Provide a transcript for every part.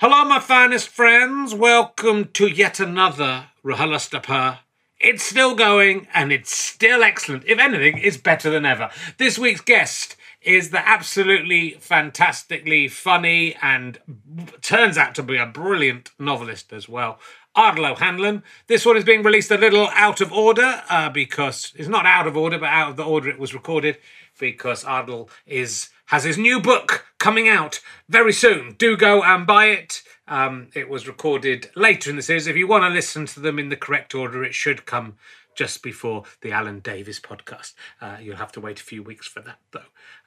Hello, my finest friends. Welcome to yet another RHLSTP. It's still going and it's still excellent. If anything, it's better than ever. This week's guest is the absolutely fantastically funny and turns out to be a brilliant novelist as well. Ardal Hanlon. This one is being released a little out of order uh, because it's not out of order, but out of the order it was recorded because Ardal is has his new book coming out very soon. Do go and buy it. Um, it was recorded later in the series. If you want to listen to them in the correct order, it should come just before the Alan Davies podcast. Uh, you'll have to wait a few weeks for that, though.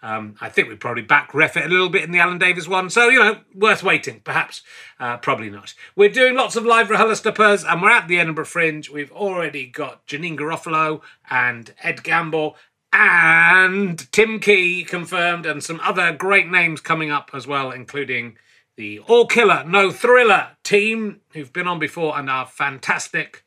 Um, I think we probably back ref it a little bit in the Alan Davies one, so you know, worth waiting, perhaps. Uh, probably not. We're doing lots of live RHLSTPs, and we're at the Edinburgh Fringe. We've already got Janeane Garofalo and Ed Gamble and Tim Key confirmed, and some other great names coming up as well, including the All Killer No Thriller team, who've been on before and are fantastic.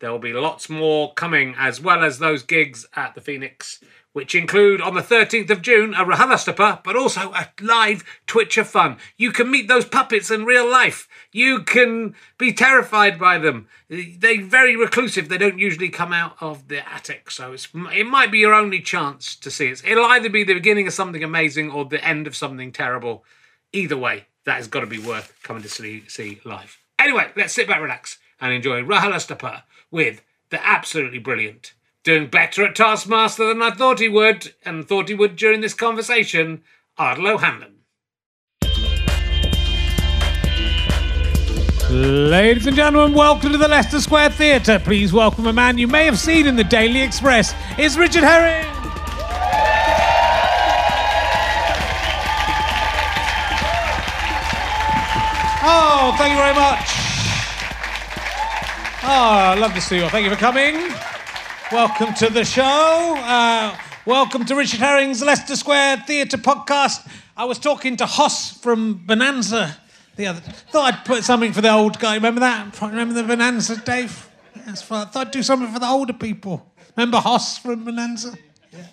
There will be lots more coming, as well as those gigs at the Phoenix, which include on the 13th of June a RHLSTP, but also a live Twitcher fun. You can meet those puppets in real life. You can be terrified by them. They're very reclusive. They don't usually come out of the attic, so it might be your only chance to see it. It'll either be the beginning of something amazing or the end of something terrible. Either way, that has got to be worth coming to see, see live. Anyway, let's sit back, relax, and enjoy RHLSTP with the absolutely brilliant, doing better at Taskmaster than I thought he would, and thought he would during this conversation, Ardal O'Hanlon. Ladies and gentlemen, welcome to the Leicester Square Theatre. Please welcome a man you may have seen in the Daily Express. It's Richard Herring. Oh, thank you very much. Oh, love to see you. Thank you for coming. Welcome to the show. Uh, welcome to Richard Herring's Leicester Square Theatre podcast. I was talking to Hoss from Bonanza the other. Thought I'd put something for the old guy. Remember that? Remember the Bonanza, Dave? That's fun. I thought I'd do something for the older people. Remember Hoss from Bonanza? Yeah.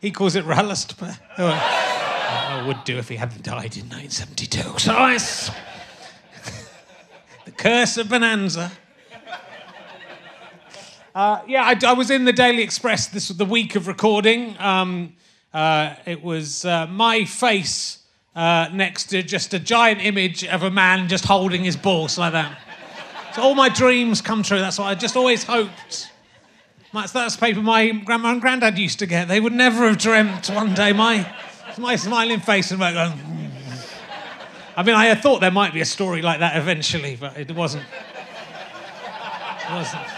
He calls it Rallist, but oh, I would do if he hadn't died in 1972. So it's the curse of Bonanza. Uh, yeah, I, I, was in the Daily Express. This the week of recording. Um, uh, it was uh, my face uh, next to just a giant image of a man just holding his balls like that. So all my dreams come true. That's what I just always hoped. That's, that's paper my grandma and granddad used to get. They would never have dreamt one day my, my smiling face and going. Mm. I mean, I thought there might be a story like that eventually, but it wasn't. It wasn't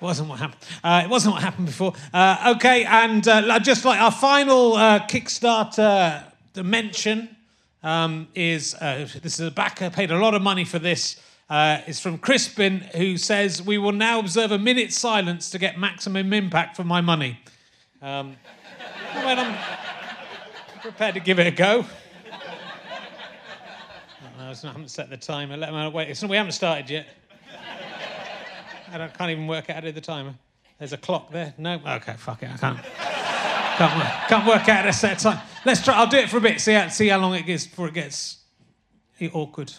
wasn't what happened. Uh, it wasn't what happened before. Uh, okay, and uh, just like our final uh, Kickstarter dimension um, is uh, this is a backer paid a lot of money for this. Uh, it's from Crispin, who says, "We will now observe a minute's silence to get maximum impact for my money." Um, I'm prepared to give it a go. I haven't set the timer. Let me wait. we haven't started yet. I can't even work out do the timer. There's a clock there. No. Okay, fuck it. I can't. can't, work, can't work out a set time. Let's try. I'll do it for a bit. See how see how long it gets before it gets awkward.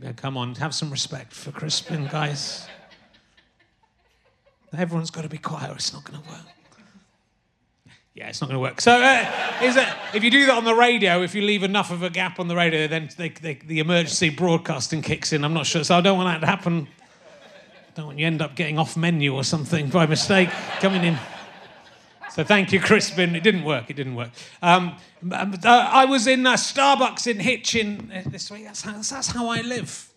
Yeah, come on, have some respect for Crispin, guys. Everyone's got to be quiet, or it's not going to work. Yeah, it's not going to work. So, uh, is it, if you do that on the radio, if you leave enough of a gap on the radio, then they, they, the emergency broadcasting kicks in. I'm not sure. So, I don't want that to happen don't want you end up getting off menu or something by mistake coming in. So thank you, Crispin. It didn't work. It didn't work. Um, uh, I was in uh, Starbucks in Hitchin uh, this week. That's how, that's how I live.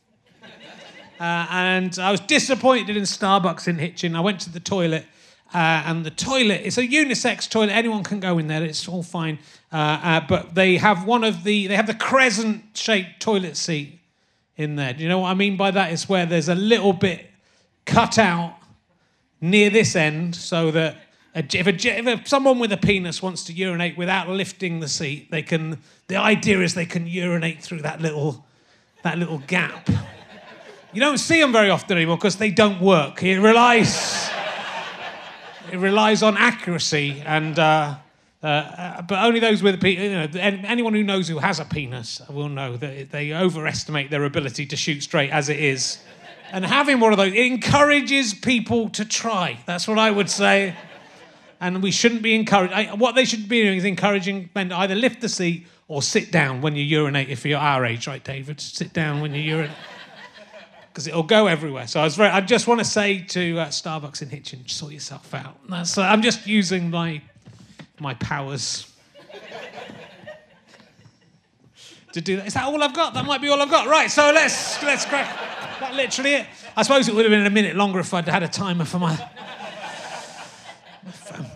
Uh, and I was disappointed in Starbucks in Hitchin. I went to the toilet, uh, and the toilet is a unisex toilet. Anyone can go in there. It's all fine. Uh, but they have one of the they have the crescent-shaped toilet seat in there. Do you know what I mean by that? It's where there's a little bit cut out near this end so that if, a, if someone with a penis wants to urinate without lifting the seat, they can. The idea is they can urinate through that little, that little gap. You don't see them very often anymore because they don't work. It relies, it relies on accuracy and uh, Uh, uh, but only those with a penis, you know, anyone who knows who has a penis will know that they overestimate their ability to shoot straight as it is. And having one of those, it encourages people to try. That's what I would say. And we shouldn't be encouraged. What they should be doing is encouraging men to either lift the seat or sit down when you urinate if you're our age, right, David? Sit down when you urinate. Because it'll go everywhere. So I was very, I just want to say to uh, Starbucks in Hitchin, sort yourself out. That's, uh, I'm just using my my powers to do that. Is that all I've got? That might be all I've got. Right, so let's let's crack. That literally it. I suppose it would have been a minute longer if I'd had a timer for my.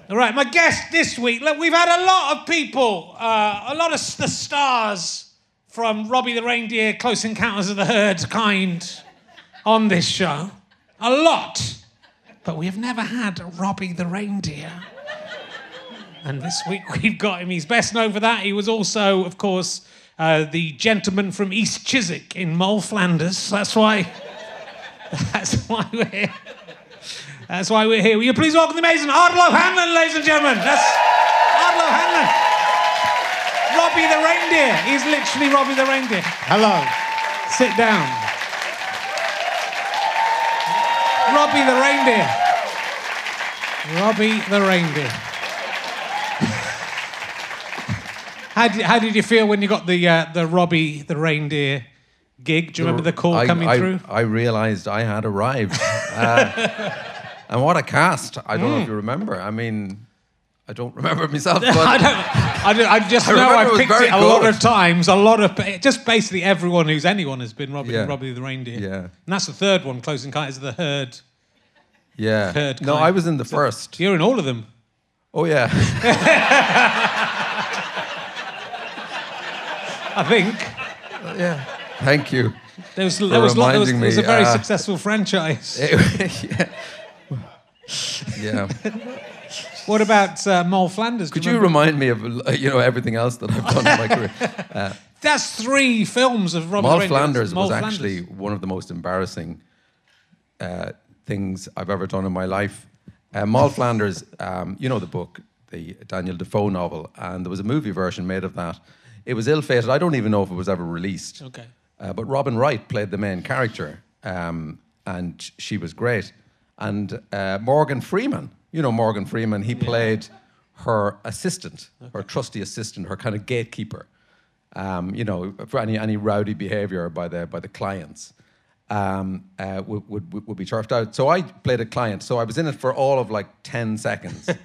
All right, my guest this week. Look, we've had a lot of people, uh, a lot of the stars from Robbie the Reindeer, Close Encounters of the Herd kind on this show. A lot. But we have never had Robbie the Reindeer. And this week we've got him. He's best known for that. He was also, of course, uh, the gentleman from East Chiswick in Moll Flanders. That's why. That's why we're here. That's why we're here. Will you please welcome the amazing Ardal O'Hanlon, ladies and gentlemen? That's Ardal O'Hanlon. Robbie the reindeer. He's literally Robbie the reindeer. Hello. Sit down. Robbie the reindeer. Robbie the reindeer. How did, how did you feel when you got the uh, the Robbie the reindeer gig? Do you remember the call I, coming I, through? I realized I had arrived. Uh, and what a cast. I don't know Hmm. if you remember. I mean, I don't remember myself, but I don't. I, don't, I just I know I've picked it a lot of times. A lot of just basically everyone who's anyone has been Robbie Yeah. Robbie the reindeer. Yeah. and that's the third one. Closing Encounters of the Herd. yeah. Heard No. I was in the first. You're in all of them. Oh, yeah. I think. yeah. Thank you. There was, there was, lot, there was, reminding there was a very uh, successful franchise. yeah. Yeah. what about uh, Moll Flanders? Could you remember? remind me of uh, you know everything else that I've done in my career? That's three films of Robert Mall Reindeer. Flanders Mole was Flanders. actually one of the most embarrassing uh, things I've ever done in my life. Uh, Moll Flanders, um, you know the book, the Daniel Defoe novel, and there was a movie version made of that. It was ill-fated. I don't even know if it was ever released. Okay. Uh, but Robin Wright played the main character, um, and she was great. And uh, Morgan Freeman, you know Morgan Freeman, he played her assistant, her trusty assistant, her kind of gatekeeper. Um, you know, for any any rowdy behaviour by the by the clients, um, uh, would, would would be turfed out. So I played a client. So I was in it for all of like ten seconds.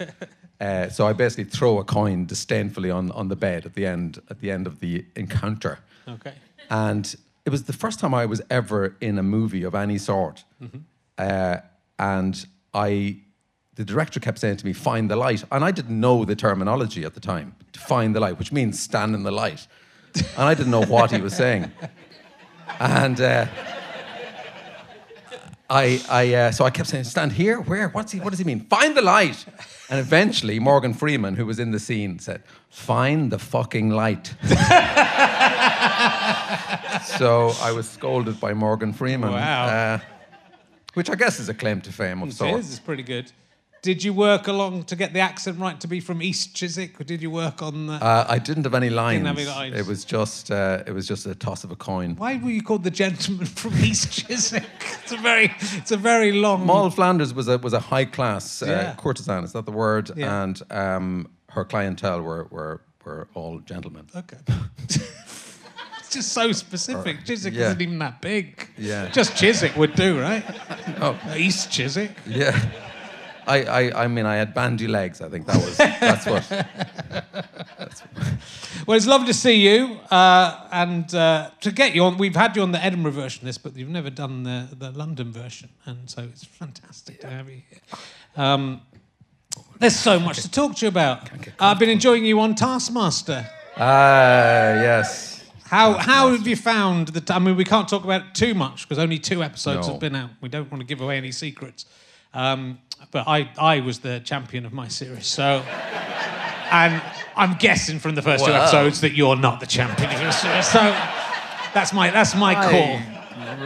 uh, so I basically throw a coin disdainfully on on the bed at the end at the end of the encounter. Okay. And it was the first time I was ever in a movie of any sort. Uh, and I, the director kept saying to me, find the light. And I didn't know the terminology at the time, to find the light, which means stand in the light. And I didn't know what he was saying. And uh, I, I, uh, so I kept saying, stand here? Where? What's he, what does he mean? Find the light. And eventually, Morgan Freeman, who was in the scene, said, find the fucking light. so I was scolded by Morgan Freeman. Wow. Uh, which I guess is a claim to fame of It sorts. is. It's pretty good. Did you work along to get the accent right to be from East Chiswick, or did you work on the? Uh, I didn't have any lines. have any lines. It was just uh, it was just a toss of a coin. Why were you called the gentleman from East Chiswick? It's a very, it's a very long. Moll Flanders was a was a high class uh, Yeah. courtesan. Is that the word? Yeah. And um, her clientele were were were all gentlemen. Okay. it's just so specific. Chiswick yeah. isn't even that big. Yeah. Just Chiswick would do, right? Oh. East Chiswick. Yeah. I, I, I mean, I had bandy legs. I think that was that's what. Well, it's lovely to see you uh, and uh, to get you on. We've had you on the Edinburgh version of this, but you've never done the, the London version, and so it's fantastic to have you here. Um, there's so much to talk to you about. I've been enjoying you on Taskmaster. Ah, yes. How how have you found the? I mean, we can't talk about it too much because only two episodes No. have been out. We don't want to give away any secrets. Um, but I I was the champion of my series, so and I'm guessing from the first two episodes that you're not the champion of your series. So that's my that's my call.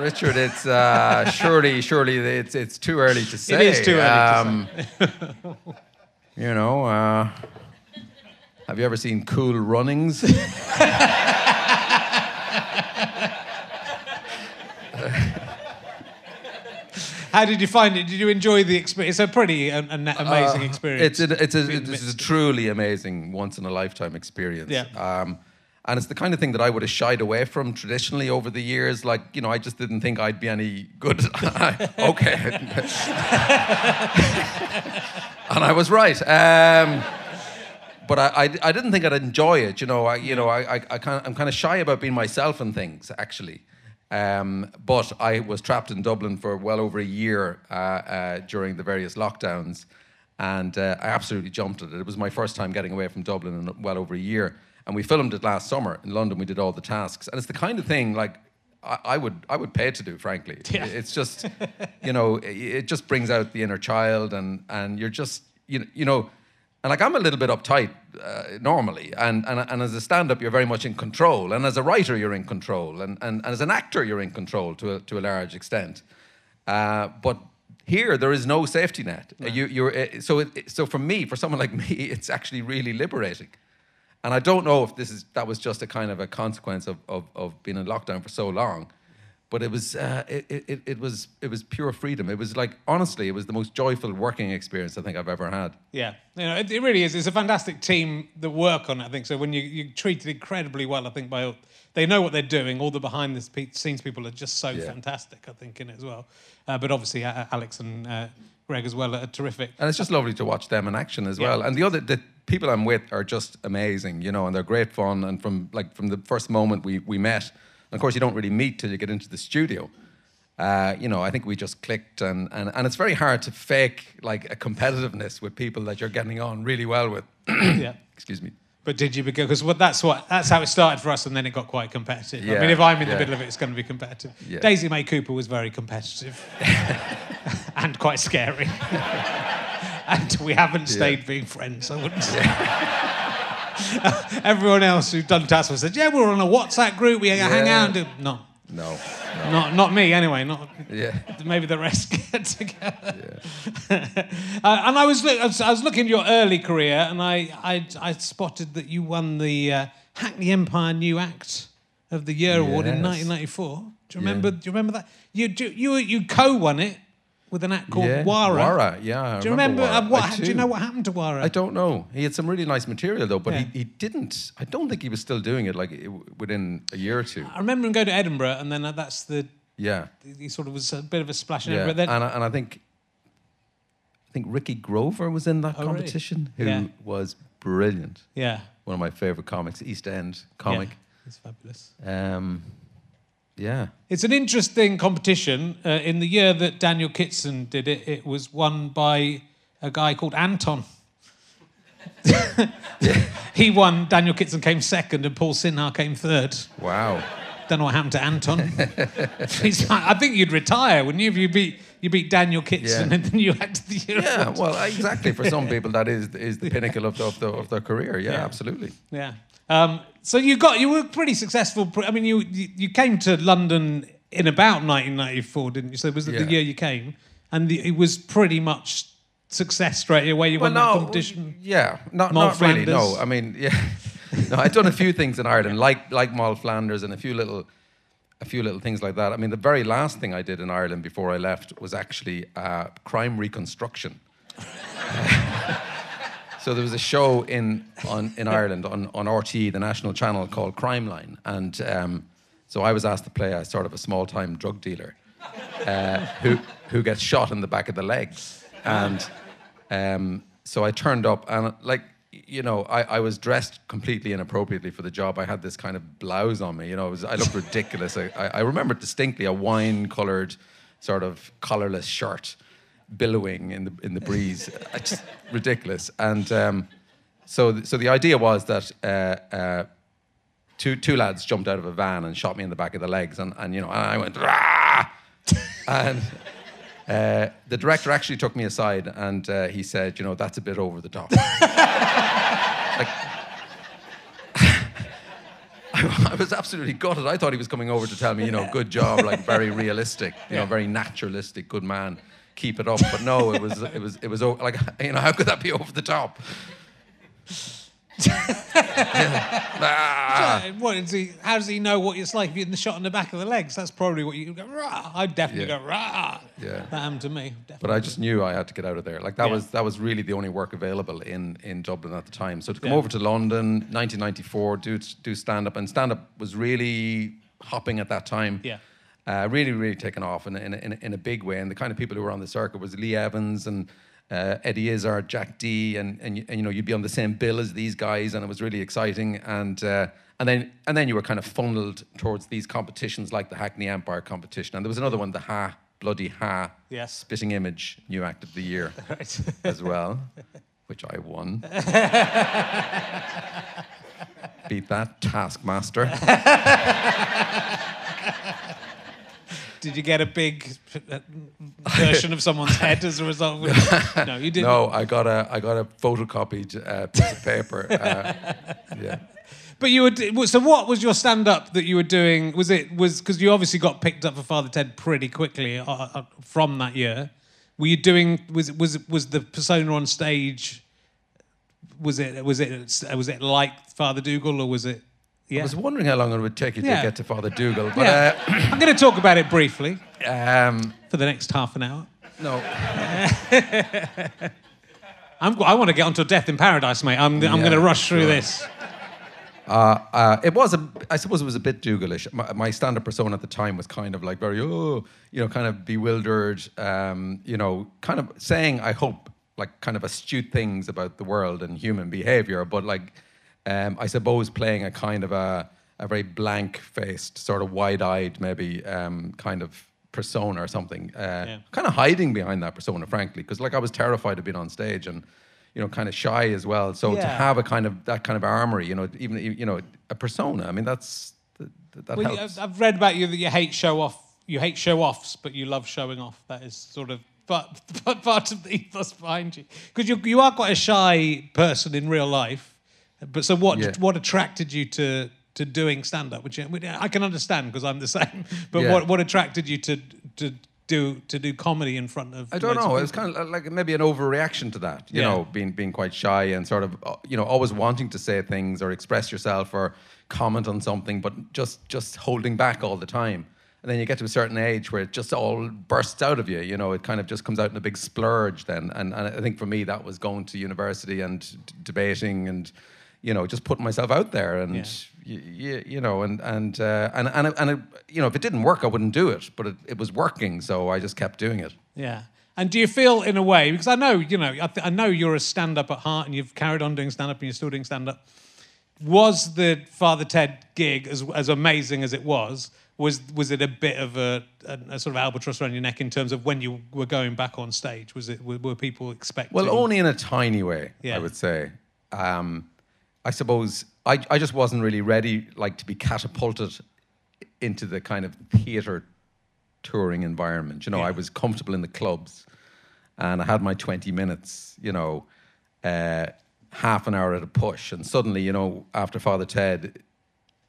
Richard, it's uh, surely, surely it's it's too early to say. It is too early to um, You know, uh, Have you ever seen Cool Runnings? How did you find it? Did you enjoy the experience? It's a pretty an, an amazing Uh, experience. It's a, it's a, it's a truly amazing once in a lifetime experience. Yeah. Um, and it's the kind of thing that I would have shied away from traditionally over the years. Like, you know, I just didn't think I'd be any good. okay. and I was right. Um, but I, I, I didn't think I'd enjoy it. You know, I, you know, I, I, I kind of, I'm kind of shy about being myself and things, actually. Um, but I was trapped in Dublin for well over a year uh, uh, during the various lockdowns, and uh, I absolutely jumped at it. It was my first time getting away from Dublin in well over a year, and we filmed it last summer in London. We did all the tasks, and it's the kind of thing like I, I would I would pay to do. Frankly, Yeah. it's just you know it, it just brings out the inner child, and and you're just you know, you know and like I'm a little bit uptight uh, normally, and, and and as a stand-up, you're very much in control, and as a writer, you're in control, and and, and as an actor, you're in control to a, to a large extent. Uh, but here, there is no safety net. You, you're uh, so it, it- so for me, for someone like me, it's actually really liberating. And I don't know if this is that was just a kind of a consequence of of, of being in lockdown for so long, but it was uh, it, it, it was it was pure freedom. It was like honestly, it was the most joyful working experience I think I've ever had. Yeah, you know, it, it really is. It's a fantastic team that work on it. I think so. When you you treated incredibly well, I think by all, they know what they're doing. All the behind the scenes people are just so Yeah. fantastic. I think in it as well. Uh, but obviously, uh, Alex and uh, Greg as well are terrific. and it's just lovely to watch them in action as Yeah. well. And the other the people I'm with are just amazing, you know, and they're great fun. And from like from the first moment we we met, and of course you don't really meet till you get into the studio. Uh, you know, I think we just clicked, and, and and it's very hard to fake like a competitiveness with people that you're getting on really well with. yeah. Excuse me. But did you because well, that's what that's how it started for us, and then it got quite competitive. Yeah, I mean, if I'm in the middle of it, it's going to be competitive. Yeah. Daisy May Cooper was very competitive and quite scary. and we haven't stayed being friends. I wouldn't say. Everyone else who'd done tasks said, "Yeah, we're on a WhatsApp group. We hang out." And do... No, No. not not me anyway. Not Yeah. maybe the rest get together. uh, and I was, I was I was looking at your early career, and I I, I spotted that you won the uh, Hackney Empire New Act of the Year award in 1994. Do you remember? Do you remember that? You do, you you co-won it with an act called yeah. Wara. Wara, yeah. I Do you remember? Wara. uh, what, I do you know what happened to Wara? I don't know. He had some really nice material though, but Yeah. he, he didn't. I don't think he was still doing it like within a year or two. I remember him go to Edinburgh, and then uh, that's the Yeah. he sort of was a bit of a splash in Yeah, Edinburgh. Then, and, I, and I think I think Ricky Grover was in that Oh, really? competition, who Yeah. was brilliant. yeah, One of my favorite comics, East End comic. yeah, it's fabulous. Um, yeah, It's an interesting competition. Uh, in the year that Daniel Kitson did it, it was won by a guy called Anton. he won, Daniel Kitson came second, and Paul Sinha came third. wow. Don't know what happened to Anton. He's like, I think you'd retire, wouldn't you, if you beat you beat Daniel Kitson Yeah. and then you had the year. Yeah, well, exactly. For some people, that is is the pinnacle of, the, of, the, of their career. Yeah, Yeah. absolutely. Yeah. Um, so you got you were pretty successful. I mean, you you, came to London in about 1994, didn't you? So was it the year you came? And the, it was pretty much success straight away. You won that competition. Yeah, not, not really. No, I mean, yeah, no. I've done a few things in Ireland, like like Moll Flanders, and a few little, a few little things like that. I mean, the very last thing I did in Ireland before I left was actually uh, crime reconstruction. so there was a show in on in Ireland on on RTE, the national channel called Crime Line, and um, so I was asked to play a sort of a small time drug dealer uh, who who gets shot in the back of the legs, and um, so I turned up and like you know I, I was dressed completely inappropriately for the job. I had this kind of blouse on me, you know, was, I looked ridiculous. I, I I remember distinctly a wine coloured sort of collarless shirt billowing in the in the breeze, just ridiculous. And um, so th- so the idea was that. Uh, uh, Two, two lads jumped out of a van and shot me in the back of the legs, and, and you know, and I went, Rah! and uh, the director actually took me aside and uh, he said, you know, that's a bit over the top. like, I, I was absolutely gutted. I thought he was coming over to tell me, you know, good job, like very realistic, you know, very naturalistic, good man, keep it up. But no, it was, it was, it was like, you know, how could that be over the top? Ah. Uh, What is he? How does he know what it's like if you're in the shot in the back of the legs? That's probably what you go. Rah! I'd definitely Yeah. go. Rah! Yeah. That happened to me. But I just knew I had to get out of there. Like that Yeah. was that was really the only work available in in Dublin at the time. So to come Yeah. over to London, 1994, do do stand up, and stand up was really hopping at that time. Yeah. Uh, really, really taken off in, a- in, in, a- in a big way. And the kind of people who were on the circuit was Lee Evans and uh, Eddie Izzard, Jack Dee, and, and and you know you'd be on the same bill as these guys, and it was really exciting. And uh, and then and then you were kind of funneled towards these competitions like the Hackney Empire competition, and there was another one, the Ha Bloody Ha Yes. Spitting Image New Act of the Year Right. as well, which I won. Beat that Taskmaster. Did you get a big uh, version of someone's head as a result? no, you didn't. No, I got a I got a photocopied uh, piece of paper. Uh, yeah. But you were so. What was your stand-up that you were doing? Was it was because you obviously got picked up for Father Ted pretty quickly uh, uh, from that year. Were you doing? Was was was the persona on stage? Was it was it was it like Father Dougal or was it? I was wondering how long it would take you Yeah. to get to Father Dougal, but yeah. I'm going to talk about it briefly uh, um, for the next half an hour. no. I'm, I want to get onto Death in Paradise, mate. I'm, I'm going to rush through sure. this. Uh, it was a, I suppose it was a bit Dougalish. My, my stand-up persona at the time was kind of like very, oh, you know, kind of bewildered, um, you know, kind of saying, I hope, like kind of astute things about the world and human behavior, but like, um, I suppose playing a kind of a, a very blank-faced, sort of wide-eyed, maybe um, kind of persona or something. Uh, Yeah. Kind of hiding behind that persona, frankly, because like I was terrified of being on stage and. You know, kind of shy as well. So to have a kind of that kind of armory, you know, even you know, a persona. I mean, that's that, that Well, helps. I've read about you that you hate show off. You hate show offs, but you love showing off. That is sort of part, part, part of the ethos behind you. Because you, you are quite a shy person in real life. But so what? Yeah. What attracted you to to doing stand up? Which, I can understand because I'm the same. But Yeah. what what attracted you to to do to do comedy in front of? I don't know. It was kind of like maybe an overreaction to that. You Yeah. know, being being quite shy and sort of uh, you know always wanting to say things or express yourself or comment on something, but just just holding back all the time. And then you get to a certain age where it just all bursts out of you. You know, it kind of just comes out in a big splurge. Then, and and I think for me that was going to university and d- debating and you know just putting myself out there and. Yeah. You, you, know, and and uh, and and and it, you know, if it didn't work, I wouldn't do it. But it, it was working, so I just kept doing it. Yeah. And do you feel, in a way, because I know, you know, I, th- I know you're a stand up at heart and you've carried on doing stand up and you're still doing stand up. Was the Father Ted gig, as, as amazing as it was, was was it a bit of a, a, a sort of albatross around your neck in terms of when you were going back on stage? Was it were, were people expecting? Well, only in a tiny way, Yeah. I would say. Um, I suppose I, I just wasn't really ready, like, to be catapulted into the kind of theatre touring environment. You know, Yeah. I was comfortable in the clubs, and I had my twenty minutes. You know, uh, half an hour at a push, and suddenly, you know, after Father Ted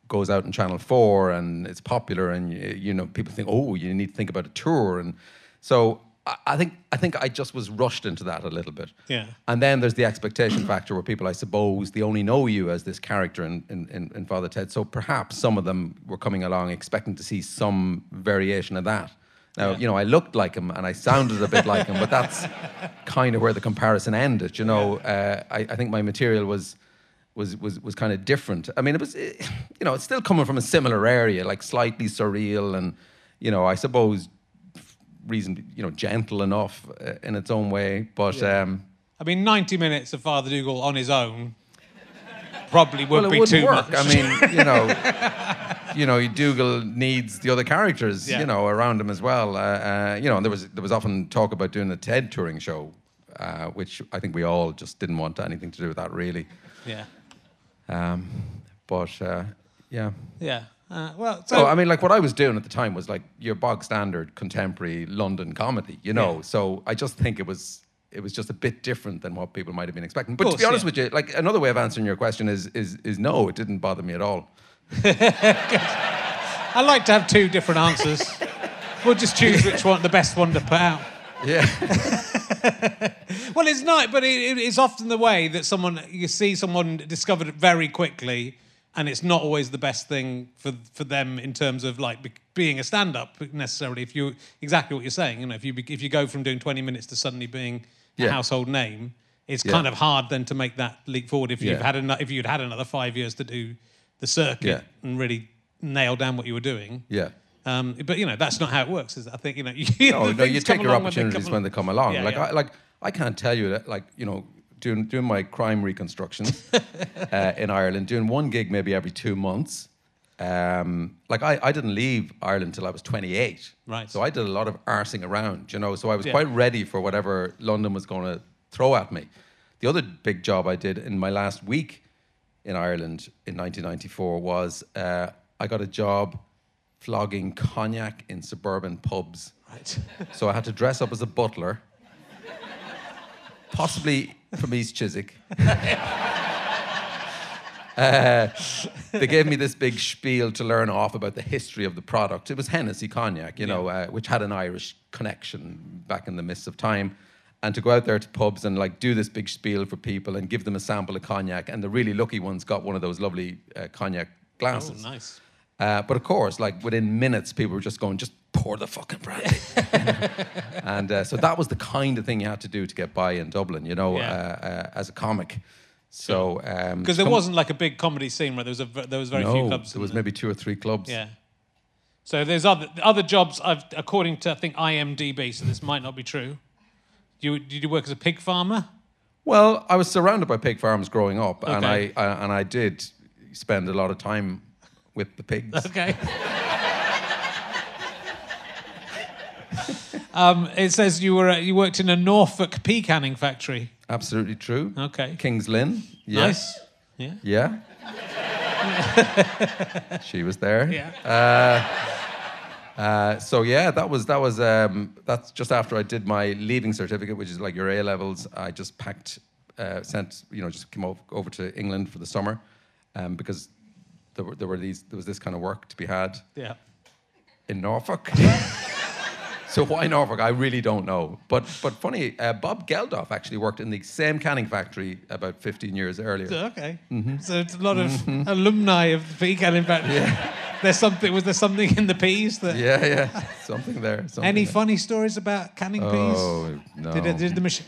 goes out in Channel Four and it's popular, and you know people think, oh, you need to think about a tour, and so I, think I think I just was rushed into that a little bit. Yeah. And then there's the expectation factor where people, I suppose, they only know you as this character in, in, in, Father Ted. So perhaps some of them were coming along expecting to see some variation of that. Now, you know, I looked like him and I sounded a bit like him, but that's kind of where the comparison ended. You know, uh, I, I think my material was was was was kind of different. I mean, it was, eh, you know, it's still coming from a similar area, like slightly surreal and, you know, I suppose, reason, you know, gentle enough uh, in its own way. But um, I mean, 90 minutes of Father Dougal on his own probably would well, be too work. much. I mean, you know, you know, Dougal needs the other characters, Yeah. you know, around him as well. Uh, uh, you know, there was there was often talk about doing a TED touring show, uh, which I think we all just didn't want anything to do with that really. yeah. Um, but uh, yeah. Yeah. Uh, well, so. So I mean, like what I was doing at the time was like your bog standard contemporary London comedy, you know. Yeah. So I just think it was it was just a bit different than what people might have been expecting. But to be honest yeah. with you, like another way of answering your question is is is no, it didn't bother me at all. I like to have two different answers. we'll just choose which one, the best one to put out. Yeah. Well, it's not, but it, it's often the way that someone you see someone discovered it very quickly, and it's not always the best thing for for them in terms of like be, being a stand-up necessarily. If you exactly what you're saying, you know, if you be- if you go from doing 20 minutes to suddenly being a household name, it's Yeah. kind of hard then to make that leap forward. If you've Yeah. had ano- if you'd had another five years to do the circuit Yeah. and really nail down what you were doing. Yeah. Um, but you know that's not how it works. Is it? I think you know. You, No, no, you take your along when they opportunities come when they come along. Yeah, like, yeah. I, like I can't tell you that, like, you know, doing doing my crime reconstructions uh, in Ireland, doing one gig maybe every two months. Um, like I, I didn't leave Ireland till I was 28. Right. So I did a lot of arsing around, you know. So I was Yeah. quite ready for whatever London was going to throw at me. The other big job I did in my last week in Ireland in 1994 was uh, I got a job flogging cognac in suburban pubs. Right. So I had to dress up as a butler, possibly from East Chiswick. Uh, they gave me this big spiel to learn off about the history of the product. It was Hennessy cognac, you know, uh, which had an Irish connection back in the mists of time. And to go out there to pubs and like do this big spiel for people and give them a sample of cognac, and the really lucky ones got one of those lovely uh, cognac glasses. Oh, nice. Uh, but of course, like within minutes, people were just going, just pour the fucking brandy. and uh, so that was the kind of thing you had to do to get by in Dublin, you know, Yeah. uh, uh, as a comic. So um, Because there some- wasn't like a big comedy scene where there was a there was very no, few clubs. there was in maybe two or three clubs. Yeah. So there's other other jobs. I've according to I think IMDb. So this might not be true. You did you work as a pig farmer? Well, I was surrounded by pig farms growing up, and I, I and I did spend a lot of time with the pigs. Okay. um, it says you were uh, you worked in a Norfolk pea canning factory. Absolutely true. Okay. Kings Lynn. Yeah. Nice. Yeah. Yeah. she was there. Yeah. Uh, so yeah, that was that was um, that's just after I did my leaving certificate, which is like your A levels. I just packed, uh, sent you know, just came over, over to England for the summer, um, because there were there were these there was this kind of work to be had yeah. in Norfolk. so why Norfolk? I really don't know. But but funny, uh, Bob Geldof actually worked in the same canning factory about 15 years earlier. Okay. Mm-hmm. So it's a lot of alumni of the pea canning factory. There's something. Was there something in the peas that? Yeah, yeah, something there. Something Any there. funny stories about canning peas? Oh no. Did, it, did the machine?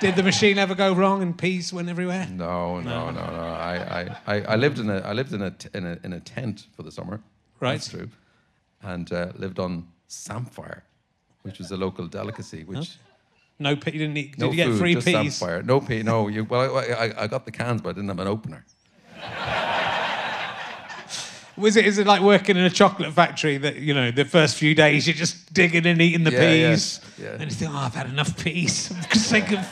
Did the machine ever go wrong and peas went everywhere? No, no, no, no. I, I, I, I lived in a I lived in a, t- in a in a tent for the summer. Right. That's true. And uh, lived on samphire, which was a local delicacy. Which No. You didn't eat. Did no you get food, free just peas? samphire. No pea. No. You, well, I, I, got the cans, but I didn't have an opener. Was it? Is it like working in a chocolate factory that you know the first few days you're just digging and eating the Yeah, yeah, peas, yeah. and you think, oh, I've had enough peas. I'm sick of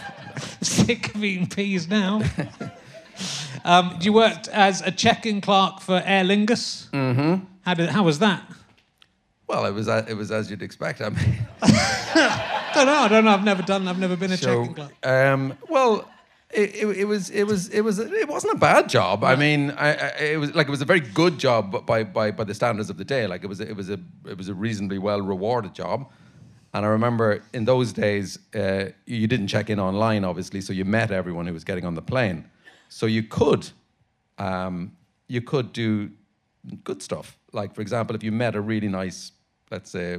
sick of eating peas now. um, you worked as a check-in clerk for Aer Lingus. Mm-hmm. How did? How was that? Well, it was a- it was as you'd expect. I mean, don't know. I don't know. I've never done. I've never been a so check-in clerk. um, well. It, it, it was it was it was it wasn't a bad job. I mean, I, I, it was like it was a very good job by, by by the standards of the day. Like it was a, it was a it was a reasonably well rewarded job. And I remember in those days, uh, you didn't check in online, obviously, so you met everyone who was getting on the plane. So you could, um, you could do good stuff. Like, for example, if you met a really nice, let's say,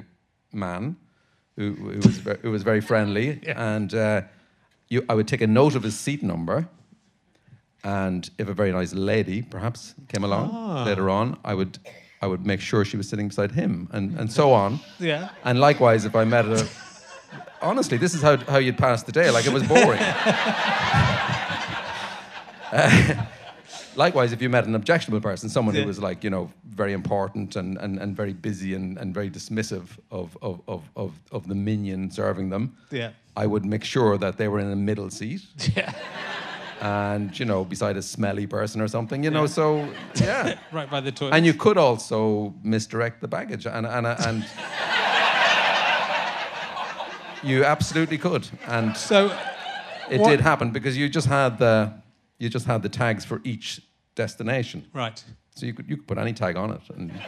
man who, who was ver- who was very friendly, and uh, you, I would take a note of his seat number. And if a very nice lady, perhaps, came along later on, I would, I would make sure she was sitting beside him, and, and so on. Yeah. And likewise, if I met a, honestly, this is how, how you'd pass the day. Like it was boring. Uh, likewise, if you met an objectionable person, someone Yeah. who was like, you know, very important and, and, and very busy and, and very dismissive of, of, of, of, of the minion serving them, Yeah. I would make sure that they were in a middle seat Yeah. and, you know, beside a smelly person or something, you know, so yeah. Right by the toilet. And you could also misdirect the baggage, and and and you absolutely could, and so it What- did happen because you just had the you just had the tags for each destination, right. so you could you could put any tag on it, and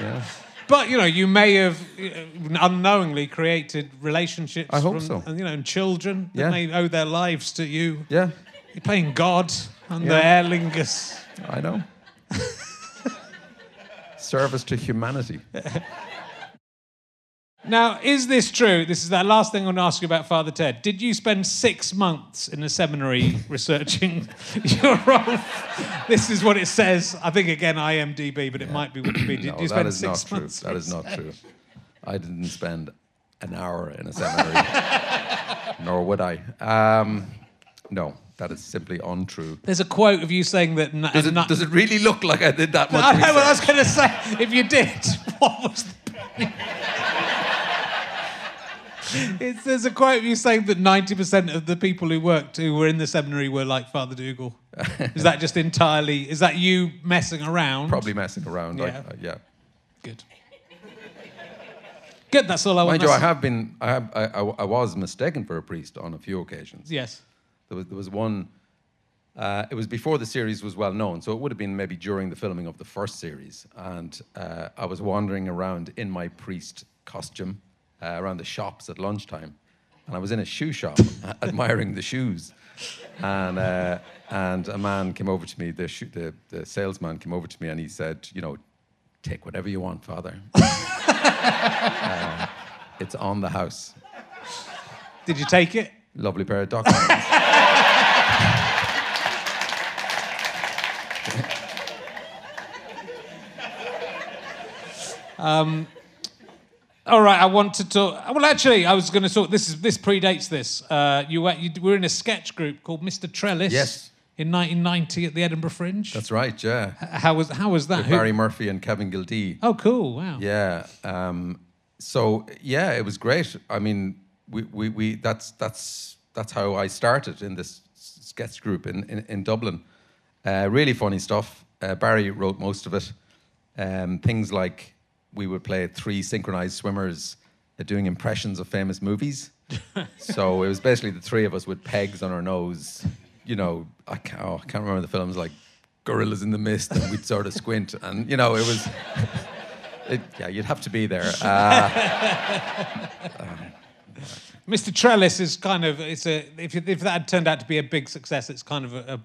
yeah, But you know, you may have uh, unknowingly created relationships. I hope from, so. And, you know, and children Yeah. that may owe their lives to you. Yeah, You're playing God the Yeah. Aer Lingus. I know. Service to humanity. Now, is this true? This is the last thing I want to ask you about Father Ted. Did you spend six months in a seminary researching your role? This is what it says. I think again IMDb, but it might be Wikipedia. Did No, you spend is not true. That is not true. I didn't spend an hour in a seminary, nor would I. Um, no, that is simply untrue. There's a quote of you saying that. n- Does it, not- does it really look like I did that much I know what I was going to say. If you did, what was the It's, there's a quote of you saying that 90% of the people who worked, who were in the seminary, were like Father Dougal. Is that just entirely, is that you messing around? Probably messing around. I- Yeah. uh, yeah. Good. Good, that's all I want Mind you, I have been. I, have, I, I, I was mistaken for a priest on a few occasions. Yes. There was there was one. Uh, it was before the series was well known, so it would have been maybe during the filming of the first series. And uh, I was wandering around in my priest costume uh, around the shops at lunchtime, and I was in a shoe shop admiring the shoes. And uh, and a man came over to me. The, shoe, the the salesman came over to me, and he said, "You know, take whatever you want, Father. Uh, it's on the house." Did you take it? Lovely pair of documents. All right, I want to talk. Well, actually, I was going to talk. This is this predates this. Uh, you, were- you were in a sketch group called Mr. Trellis. Yes. In 1990 at the Edinburgh Fringe. That's right, yeah. How was how was that? With Who- Barry Murphy and Kevin Gildea. Oh, cool! Wow. Yeah. Um, so yeah, it was great. I mean, we, we, we that's that's that's how I started in this sketch group in in, in Dublin. Uh, really funny stuff. Uh, Barry wrote most of it. Um, things like we would play three synchronized swimmers doing impressions of famous movies. so it was basically the three of us with pegs on our nose. You know, I can't, oh, I can't remember the films like Gorillas in the Mist, and we'd sort of squint, and you know, it was. It, yeah, you'd have to be there. Uh, Mr. Trellis is kind of it's a if if that had turned out to be a big success, it's kind of a, a,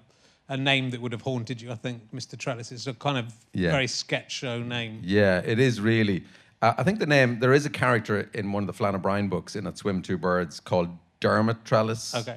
a name that would have haunted you. I think Mr. Trellis is a kind of Yeah. very sketch show name. yeah, it is really. Uh, I think the name there is a character in one of the Flann O'Brien books in At Swim Two Birds called Dermot Trellis. Okay.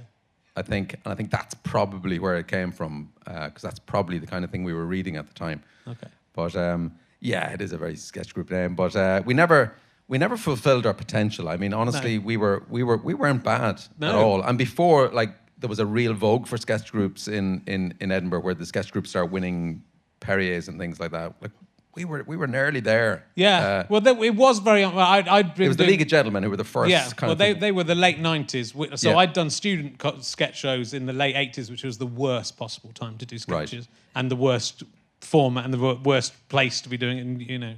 I think, and I think that's probably where it came from, because that's probably the kind of thing we were reading at the time. Okay. But um, yeah, it is a very sketch group name. But uh, we never we never fulfilled our potential. I mean, honestly, we were we were we weren't bad at all. And before, like, there was a real vogue for sketch groups in in in Edinburgh, where the sketch groups started winning Perriers and things like that. Like, we were we were nearly there. Yeah. Uh, well, they, it was very. Well, I'd, I'd been it was the League of Gentlemen who were the first. Yeah, kind well, of they, thing. they were the late 90s. So Yeah. I'd done student sketch shows in the late 80s, which was the worst possible time to do Right. sketches and the worst format and the worst place to be doing it. And, you know,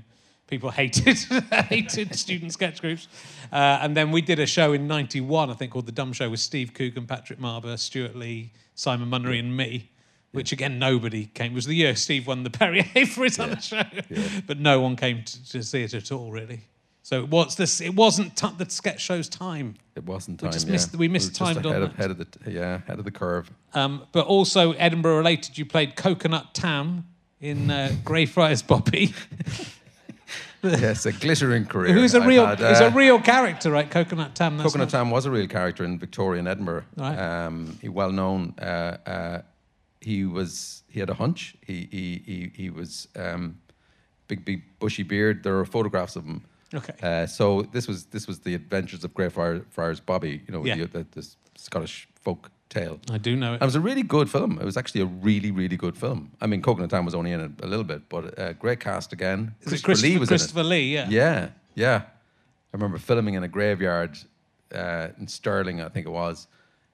people hated hated student sketch groups. Uh, and then we did a show in 91, I think, called The Dumb Show with Steve Coogan, Patrick Marber, Stewart Lee, Simon Munnery, and me. Which again, nobody came. It was the year Steve won the Perrier for his other show, but no one came to, to see it at all, really. So it was this. It wasn't t- the sketch show's time. it wasn't time. just yeah. missed- we missed on ahead of, that. head of the yeah head of the curve. Um, but also Edinburgh related, you played Coconut Tam in uh, Greyfriars Bobby, yes, a glittering career. who's a I've real, had, is uh, a real character, right? Coconut Tam. That's Coconut Tam was a real character in Victorian Edinburgh. Right. Um, he well known. Uh, uh, he was. He had a hunch. He he he, he was um, big big bushy beard. There are photographs of him. Okay. Uh, so this was this was the adventures of Greyfriars Friars Bobby. You know, Yeah. the, the, the Scottish folk tale. I do know it. it was a really good film. It was actually a really, really good film. I mean, Coconut Tam was only in it a little bit, but uh, great cast again. Is it Christopher, Lee was Christopher in it. Lee, yeah. Yeah, yeah. I remember filming in a graveyard uh, in Stirling, I think it was,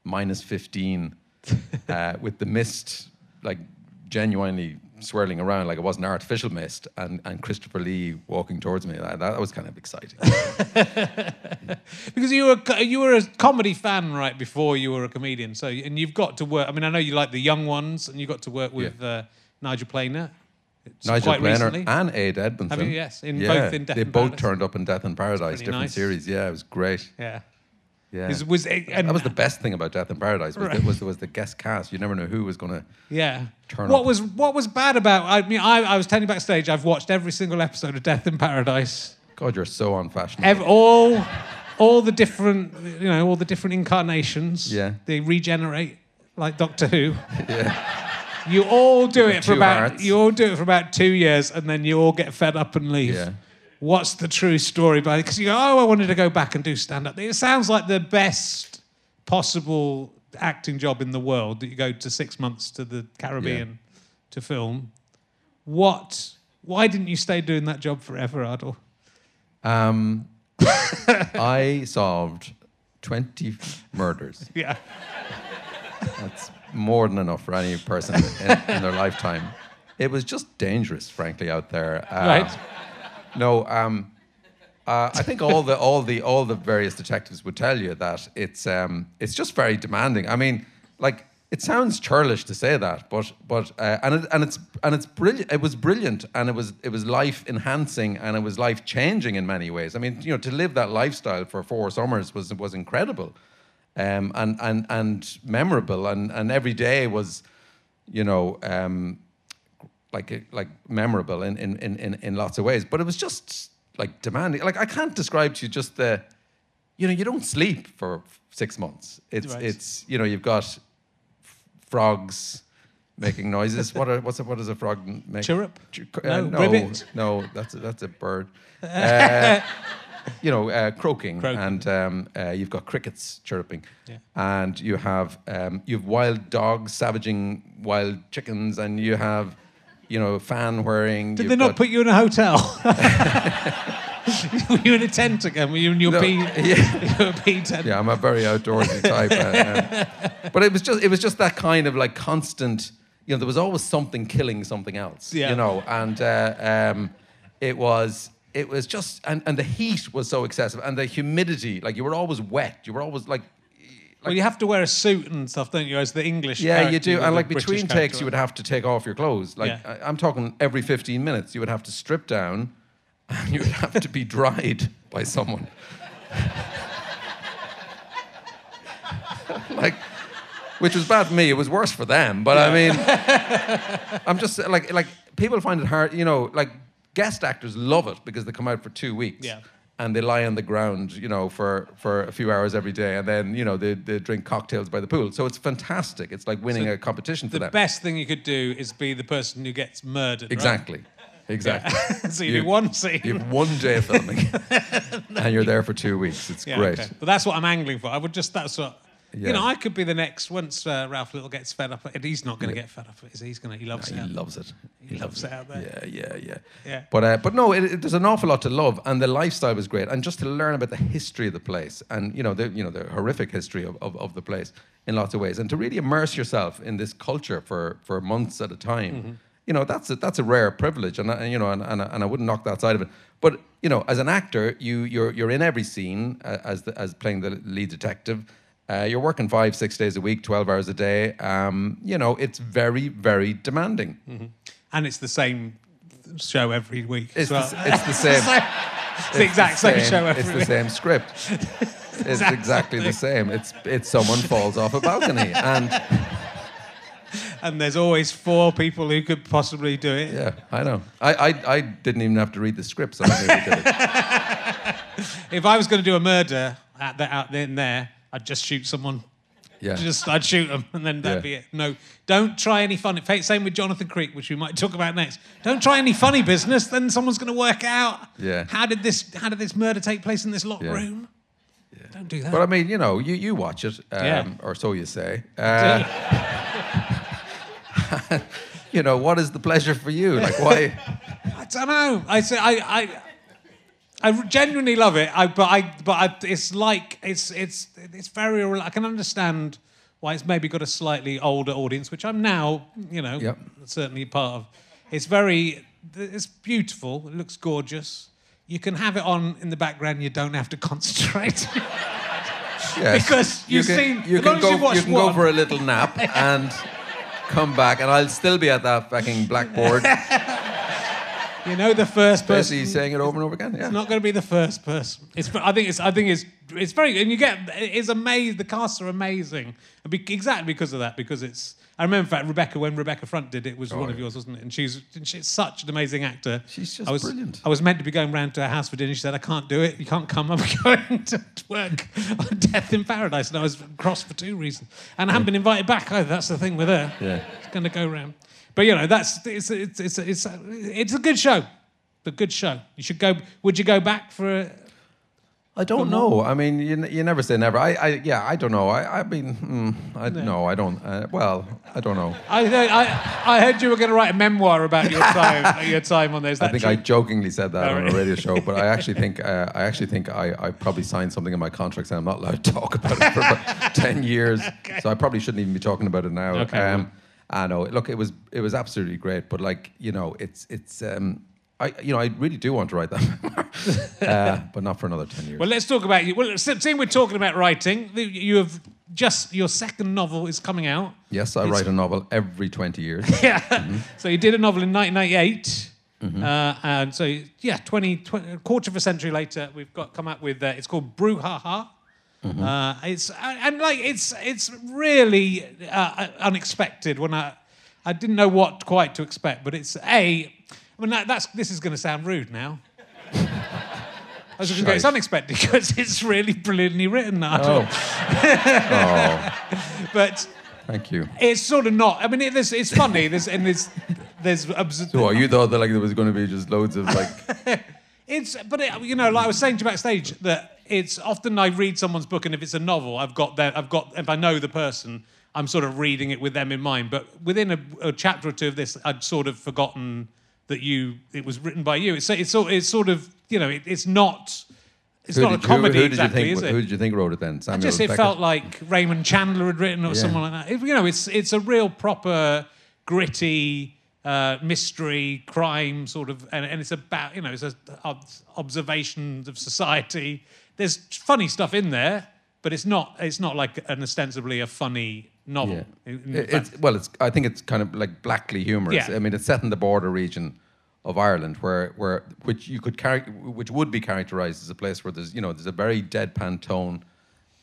minus 15, uh, with the mist like genuinely swirling around like it wasn't artificial mist, and, and Christopher Lee walking towards me. That, that was kind of exciting. Because you were you were a comedy fan right before you were a comedian. So and you've got to work. I mean, I know you like the young ones, and you got to work with uh, Nigel Planer. It's Nigel quite Planer recently. and Ade Edmondson. Have you? Yes, in yeah, both in Death they both Paradise. turned up in Death in Paradise, different nice. series. Yeah, it was great. yeah. Yeah, Is- was and- that was the best thing about Death in Paradise was, Right. the, was, was the guest cast. You never know who was going to. Yeah. Turn what up. was what was bad about? I mean, I, I was telling you backstage. I've watched every single episode of Death in Paradise. God, you're so unfashionable. Ev- all, all the different, you know, all the different incarnations. Yeah. They regenerate like Doctor Who. yeah. You all do it for about hearts. you all do it for about two years, and then you all get fed up and leave. Yeah. What's the true story behind it? Because you go, oh, I wanted to go back and do stand up. It sounds like the best possible acting job in the world that you go to six months to the Caribbean to film. What? Why didn't you stay doing that job forever, Ardal? Um, I solved 20 murders. Yeah. That's more than enough for any person in, in their lifetime. It was just dangerous, frankly, out there. Uh, Right. No, um, uh, I think all the all the all the various detectives would tell you that it's um, it's just very demanding. I mean, like it sounds churlish to say that, but but uh, and it, and it's and it's brilliant. It was brilliant, and it was it was life enhancing, and it was life changing in many ways. I mean, you know, to live that lifestyle for four summers was was incredible, um, and and and memorable, and and every day was, you know. Um, like like memorable in, in, in, in, lots of ways. But it was just like demanding. Like I can't describe to you just the, you know, you don't sleep for six months. It's Right. it's you know you've got f- frogs making noises. what are what's a, what does a frog make? Chirrup? Ch- No, uh, no, ribbit? no, that's a, that's a bird. Uh, you know, uh, croaking, Croaking. and um, uh, you've got crickets chirping, Yeah. and you have um, you have wild dogs savaging wild chickens, and you have you know fan wearing. Did they not got- put you in a hotel? Were you in a tent again? Were you in your No, yeah. your tent? Yeah, I'm a very outdoorsy type. uh, but it was just it was just that kind of like constant. You know, there was always something killing something else. Yeah. You know, and uh, um, it was it was just and, and the heat was so excessive and the humidity. Like you were always wet. You were always like. Well, you have to wear a suit and stuff, don't you? As the English. Yeah, you do. And like British between takes, you would have to take off your clothes. Like Yeah. I, I'm talking every 15 minutes, you would have to strip down, and you would have to be dried by someone. like, which was bad for me. It was worse for them. But I mean, I'm just like like people find it hard. You know, like guest actors love it because they come out for two weeks. Yeah. And they lie on the ground, you know, for, for a few hours every day, and then you know they, they drink cocktails by the pool. So it's fantastic. It's like winning a competition for that. The them. best thing you could do is be the person who gets murdered. right? Exactly. Exactly. so you, You- do one scene. You have one day of filming, and you're there for two weeks. It's Yeah, great. okay. But that's what I'm angling for. I would just that's what. Yeah. You know, I could be the next once uh, Ralph Little gets fed up. And he's not going to get fed up. Is he? He's going to. He loves He it. out. loves it. He loves it out there. Yeah, yeah, yeah. Yeah. But uh, but no, it, it- there's an awful lot to love, and the lifestyle was great, and just to learn about the history of the place, and you know the you know the horrific history of, of, of the place in lots of ways, and to really immerse yourself in this culture for for months at a time. Mm-hmm. You know that's a, that's a rare privilege, and, I, you know, and, and, I- and I wouldn't knock that side of it. But you know, as an actor, you you're you're in every scene uh, as the, as playing the lead detective. Uh, you're working five, six days a week, twelve hours a day. Um, you know, it's very, very demanding. And it's the same show every week. It's, as well. the, it's the same. It's the exact same, show every week. It's the week. same script. It's exactly the same. It's it's someone falls off a balcony, and And there's always four people who could possibly do it. yeah, I know. I, I I didn't even have to read the script, so I knew did it. If I was going to do a murder at the, out there and there, I'd just shoot someone. Yeah, Just I'd shoot them, and then that'd Yeah. be it. No, don't try any funny. Same with Jonathan Creek, which we might talk about next. Don't try any funny business. Then someone's going to work out. Yeah. How did this? How did this murder take place in this locked Yeah. room? Don't do that. but I mean, you know, you you watch it, um, Yeah. or so you say. Uh, you know, what is the pleasure for you? Like, why? I don't know. I say I I. I genuinely love it, I, but I, but I, it's like it's it's it's very. I can understand why it's maybe got a slightly older audience, which I'm now, you know, Yep. certainly part of. It's very, it's beautiful. It looks gorgeous. You can have it on in the background. You don't have to concentrate. Yes. Because you you've can, seen- you as can long as go watched you can go for a little nap and come back, and I'll still be at that fucking blackboard You know the first person. Basically saying it over and over again. Yeah. It's not going to be the first person. It's. I think it's. I think it's. It's very. And you get. It's amazing. The casts are amazing. And be, exactly because of that. Because it's. I remember, in fact, Rebecca when Rebecca Front did it was oh, one of yours, wasn't it? And she's. She's such an amazing actor. She's just I was, brilliant. I was meant to be going round to her house for dinner. She said, "I can't do it. You can't come. I'm going to work on Death in Paradise." And I was cross for two reasons. And I haven't been invited back either. That's the thing with her. Yeah. It's going to go round. But you know, that's it's it's it's it's, it's a good show. A good show. You should go. Would you go back for? A, I don't know. I mean, you, n- you never say never. I, I yeah, I don't know. I, I mean, mm, I, no, I don't. Uh, well, I don't know. I, I I heard you were going to write a memoir about your time your time on there. Is that I think true? I jokingly said that Oh, on a radio show, but I actually think uh, I actually think I, I probably signed something in my contract saying I'm not allowed to talk about it for ten years. So I probably shouldn't even be talking about it now. Okay, Um, I know. Look, it was it was absolutely great, but like you know, it's it's. Um, I you know I really do want to write that, memoir, uh, but not for another ten years. Well, let's talk about you. Well, se- seeing we're talking about writing, you have just your second novel is coming out. yes, I it's- write a novel every twenty years. Yeah. Mm-hmm. So you did a novel in 1998. Uh, and so, yeah, 20, 20, a quarter of a century later, we've got come up with uh, it's called Brouhaha. Mm-hmm. Uh, it's and, like it's it's really uh, unexpected when I I didn't know what quite to expect, but it's a I mean that, that's this is going to sound rude now. I was going to go, it's unexpected because it's really brilliantly written. Nigel. Oh, oh, But thank you. it's sort of not. I mean, it, there's, it's funny. There's and there's there's abs- So you thought that like there was going to be just loads of like It's, but it, you know, like I was saying to you backstage, that it's often I read someone's book, and if it's a novel, I've got that, I've got, if I know the person, I'm sort of reading it with them in mind. But within a, a chapter or two of this, I'd sort of forgotten that you, it was written by you. It's, it's, sort- it's sort of, you know, it, it's not, it's who not a comedy exactly, think is it? who did you think wrote it then? Samuel just it Beckett? felt like Raymond Chandler had written or someone like that. It- you know, it's it's a real proper gritty uh, mystery crime sort of, and, and it's about you know it's a ob- observations of society. There's funny stuff in there, but it's not it's not like an ostensibly a funny novel. Yeah. In- in It- fact- it's well, it's I think it's kind of like blackly humorous. Yeah. I mean, it's set in the border region of Ireland, where where which you could char- which would be characterized as a place where there's you know there's a very deadpan tone.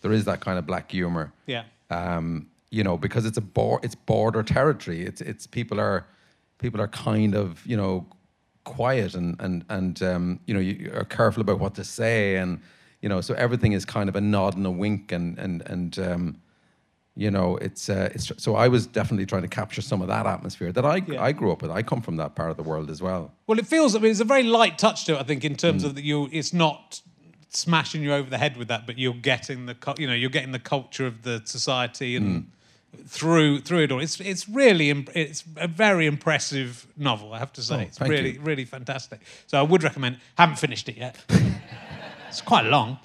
There is that kind of black humor. yeah. Um, you know, because it's a bor- it's border territory. It's it's people are people are kind of you know quiet and and and um, you know you are careful about what to say and you know so everything is kind of a nod and a wink and and and um, you know it's uh, it's so I was definitely trying to capture some of that atmosphere that I Yeah. I grew up with. I come from that part of the world as well. Well, it feels. I mean, it's a very light touch to it. I think in Mm. terms of that, you. It's not smashing you over the head with that, but you're getting the. You know, you're getting the culture of the society and Mm. through through it all. It's it's really it's a very impressive novel. I have to say, Oh, it's really you. really fantastic. So I would recommend. Haven't finished it yet. it's quite long.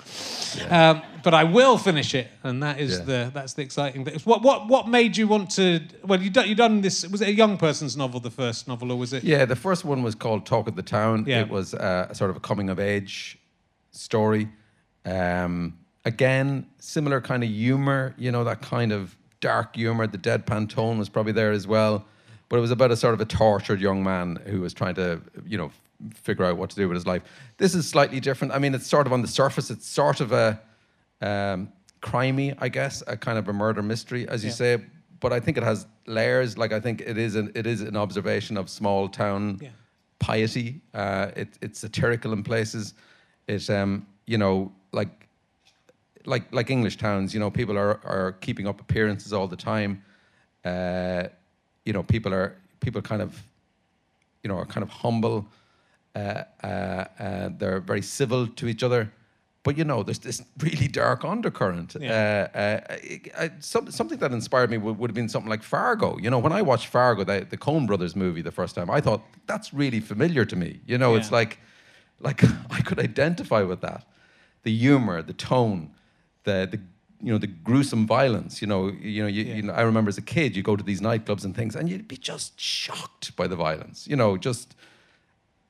Um, but I will finish it, and that is Yeah. the that's the exciting thing. What what what made you want to? Well, you done you done this. Was it a young person's novel, the first novel, or was it? Yeah, the first one was called Talk of the Town. Yeah. It was uh, a sort of a coming of age story. Um, again, similar kind of humor, you know, that kind of dark humor. The deadpan tone was probably there as well. But it was about a sort of a tortured young man who was trying to, you know, figure out what to do with his life. This is slightly different. I mean, it's sort of on the surface, it's sort of a um, crimey, I guess, a kind of a murder mystery, as you Yeah. say. But I think it has layers. Like I think it is an it is an observation of small town Yeah. piety. Uh, it, it's satirical in places. It um, you know like like like English towns. You know, people are are keeping up appearances all the time. Uh, you know, people are people kind of you know are kind of humble. Uh, uh, uh, they're very civil to each other. But you know, there's this really dark undercurrent. Yeah. Uh, uh, I- I- some, something that inspired me would, would have been something like Fargo. You know, when I watched Fargo, the, the Coen Brothers movie, the first time, I thought that's really familiar to me. You know, it's like, like I could identify with that, the humor, the tone, the the you know the gruesome violence. You know, you know, you, Yeah. you know. I remember as a kid, you go to these nightclubs and things, and you'd be just shocked by the violence. You know, just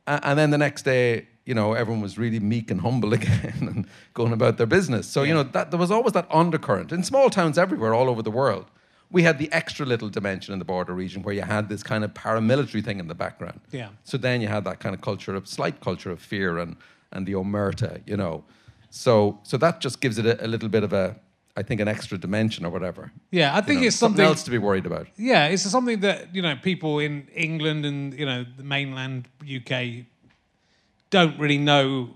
and then the next day, you know, everyone was really meek and humble again and going about their business. So, you know, that there was always that undercurrent in small towns everywhere, all over the world. we had the extra little dimension in the border region where you had this kind of paramilitary thing in the background. Yeah. So then you had that kind of culture of slight culture of fear and and the omerta, you know. So so that just gives it a, a little bit of a I think an extra dimension or whatever. Yeah, I You think know, it's something. else to be worried about. Yeah, it's something that you know people in England and you know the mainland UK don't really know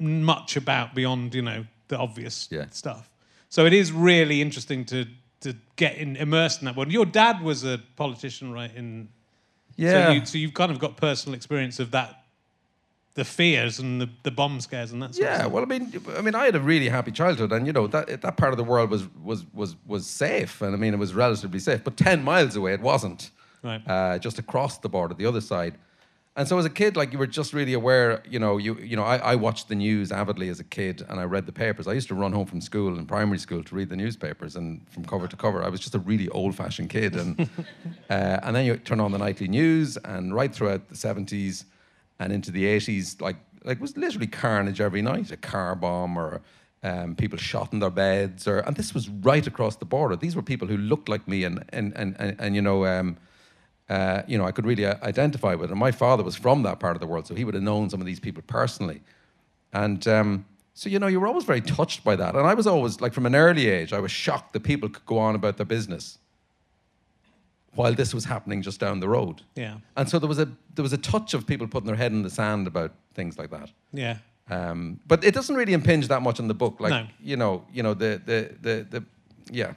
much about beyond you know the obvious Yeah. stuff. So it is really interesting to to get in, immersed in that world. Your dad was a politician, right? In Yeah. So, you, so you've kind of got personal experience of that, the fears and the, the bomb scares and that. Sort of Yeah, stuff. well, I mean, I mean, I had a really happy childhood, and you know that that part of the world was was was was safe, and I mean, it was relatively safe. But ten miles away, it wasn't. Right. Uh, just across the border, the other side. And so, as a kid, like you were just really aware. You know, you you know, I, I watched the news avidly as a kid, and I read the papers. I used to run home from school in primary school to read the newspapers, and from cover to cover. I was just a really old-fashioned kid, and uh, and then you turn on the nightly news, and right throughout the seventies and into the 80s, like like was literally carnage every night, a car bomb or um, people shot in their beds, or and this was right across the border. These were people who looked like me, and and and and, and you know. Um, uh, you know, I could really uh, identify with. And my father was from that part of the world, so he would have known some of these people personally. And um, so, you know, you were always very touched by that. And I was always, like, from an early age, I was shocked that people could go on about their business while this was happening just down the road. Yeah. And so there was a there was a touch of people putting their head in the sand about things like that. Yeah. Um, but it doesn't really impinge that much on the book. Like No. you know, you know the the the, the yeah.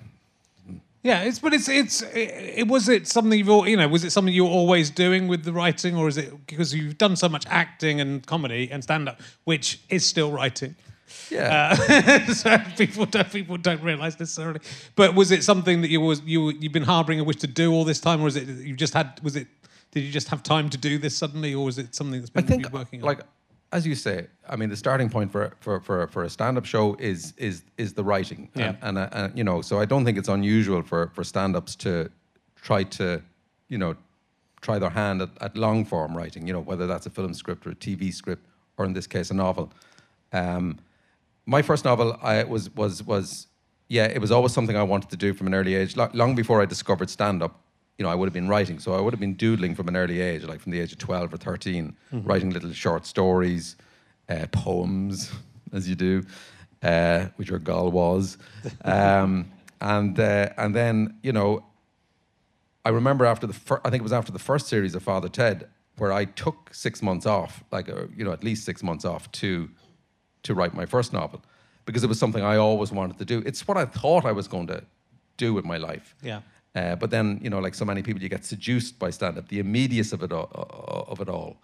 Yeah, it's but it's it's it, it was it something you've al- you know was it something you were always doing with the writing or is it because you've done so much acting and comedy and stand up which is still writing Yeah. uh, so people don't people don't realize necessarily but was it something that you was you you've been harboring a wish to do all this time or is it you just had was it did you just have time to do this suddenly or was it something that's been think you've working on like as you say, I mean the starting point for for for, for a stand-up show is is is the writing. Yeah. And, and, uh, and you know, so I don't think it's unusual for for stand-ups to try to, you know, try their hand at, at long form writing, you know, whether that's a film script or a TV script or in this case a novel. Um, my first novel I was was was yeah, it was always something I wanted to do from an early age. Lo- long before I discovered stand up, you know, I would have been writing. So I would have been doodling from an early age, like from the age of 12 or 13, writing little short stories, uh, poems, as you do, uh, which your goal was. Um, and, uh, and then, you know, I remember after the fir- I think it was after the first series of Father Ted, where I took six months off, like uh, you know, at least six months off to to write my first novel, because it was something I always wanted to do. It's what I thought I was going to do with my life. Yeah. Uh, but then, you know, like so many people, you get seduced by stand-up, the immediacy of it all. Of it all.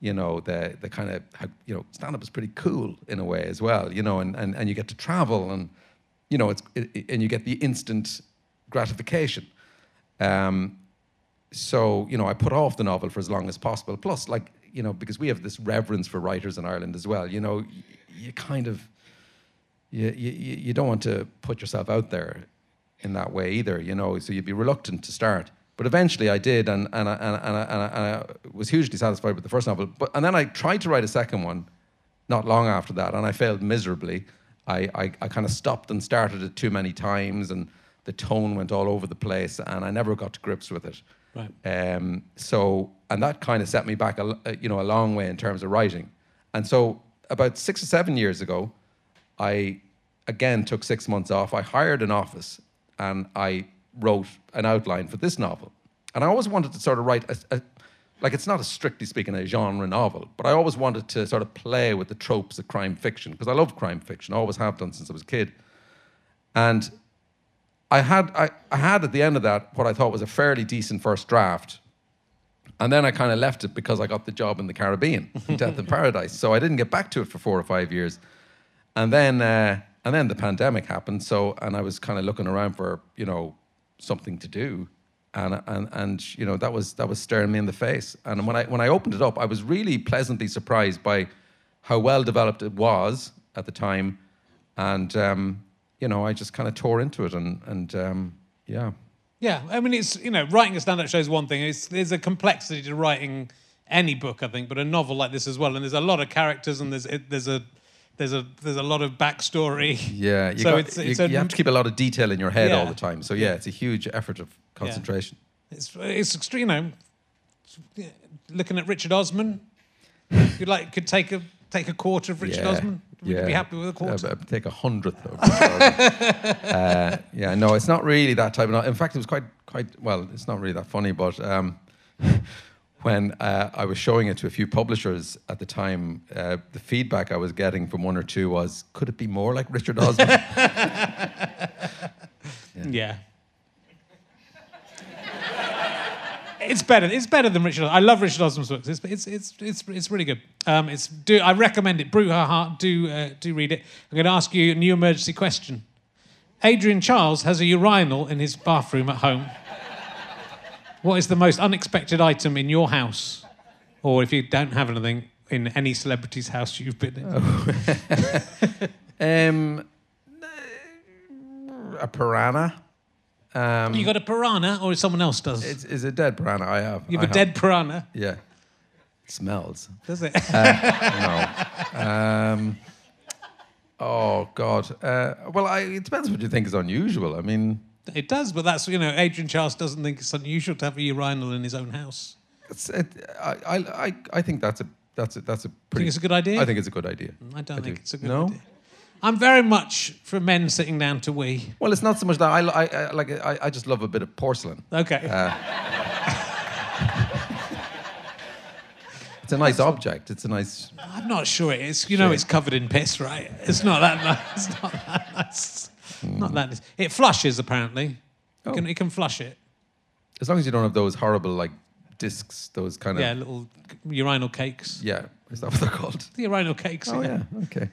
You know, the the kind of you know, stand-up is pretty cool in a way as well. You know, and and, and you get to travel and you know, it's it, it- and you get the instant gratification. Um, so you know, I put off the novel for as long as possible. Plus, like you know, because we have this reverence for writers in Ireland as well. You know, you kind of you, you, you don't want to put yourself out there in that way either, you know, so you'd be reluctant to start. But eventually I did, and, and, I, and, I, and, I, and, I, and I was hugely satisfied with the first novel. But, and then I tried to write a second one not long after that, and I failed miserably. I, I, I kind of stopped and started it too many times, and the tone went all over the place, and I never got to grips with it. Right. Um, so, and that kind of set me back, a, uh, you know, a long way in terms of writing. And so, about six or seven years ago, I again took six months off. I hired an office and I wrote an outline for this novel. And I always wanted to sort of write a, a like it's not a strictly speaking a genre novel, but I always wanted to sort of play with the tropes of crime fiction because I love crime fiction. I always have done since I was a kid. And I had I, I had at the end of that what I thought was a fairly decent first draft. And then I kind of left it because I got the job in the Caribbean, Death in Paradise. So I didn't get back to it for four or five years. And then uh, and then the pandemic happened. So and I was kind of looking around for you know something to do, and and and you know that was that was staring me in the face. And when I when I opened it up, I was really pleasantly surprised by how well developed it was at the time, and um, you know I just kind of tore into it and and um, yeah. Yeah, I mean, it's you know, writing a stand-up show is one thing. It's, there's a complexity to writing any book, I think, but a novel like this as well. And there's a lot of characters, and there's it, there's a There's a there's a lot of backstory. Yeah, you, So got- it's- you, it's a- you have to keep a lot of detail in your head all the time. So yeah, it's a huge effort of concentration. It's it's extreme. You know, looking at Richard Osman, you like could take a take a quarter of Richard yeah. Osman. Would you be happy with a quarter? Uh, but take a hundredth of uh, yeah, no, it's not really that type of. In fact, it was quite, quite. Well, it's not really that funny, but um, when uh, I was showing it to a few publishers at the time, uh, the feedback I was getting from one or two was, "Could it be more like Richard Osman?" yeah. It's better. It's better than Richard. I love Richard Osman's books. It's it's it's it's, it's really good. Um, it's do I recommend it. Brouhaha. Do uh, do read it. I'm going to ask you a new emergency question. Adrian Charles has a urinal in his bathroom at home. What is the most unexpected item in your house, or if you don't have anything in any celebrity's house you've been in? um, a piranha. Um, You got a piranha, or someone else does? it's, it's a dead piranha. I have. you I have a dead piranha, Yeah. It smells. does it? no. Um, oh God. Uh, well, I, it depends what you think is unusual. I mean, It does, but that's you know Adrian Charles doesn't think it's unusual to have a urinal in his own house. it's, it, I, I, I, I think that's a that's a that's a pretty. Think it's a good idea? I think it's a good idea. I don't I think do. it's a good No? idea. I'm very much for men sitting down to wee. Well, it's not so much that I, I, I like. I, I just love a bit of porcelain. Okay. Uh, It's a nice object. It's a nice. I'm not sure it is. You know, Sure. it's covered in piss, right? It's not that nice. It's not that nice. Not that nice. It flushes apparently. Oh. You, can, you can flush it. As long as you don't have those horrible like discs, those kind of. Yeah, little urinal cakes. Yeah. Is that what they're called? The urinal cakes. Oh yeah. yeah. Okay.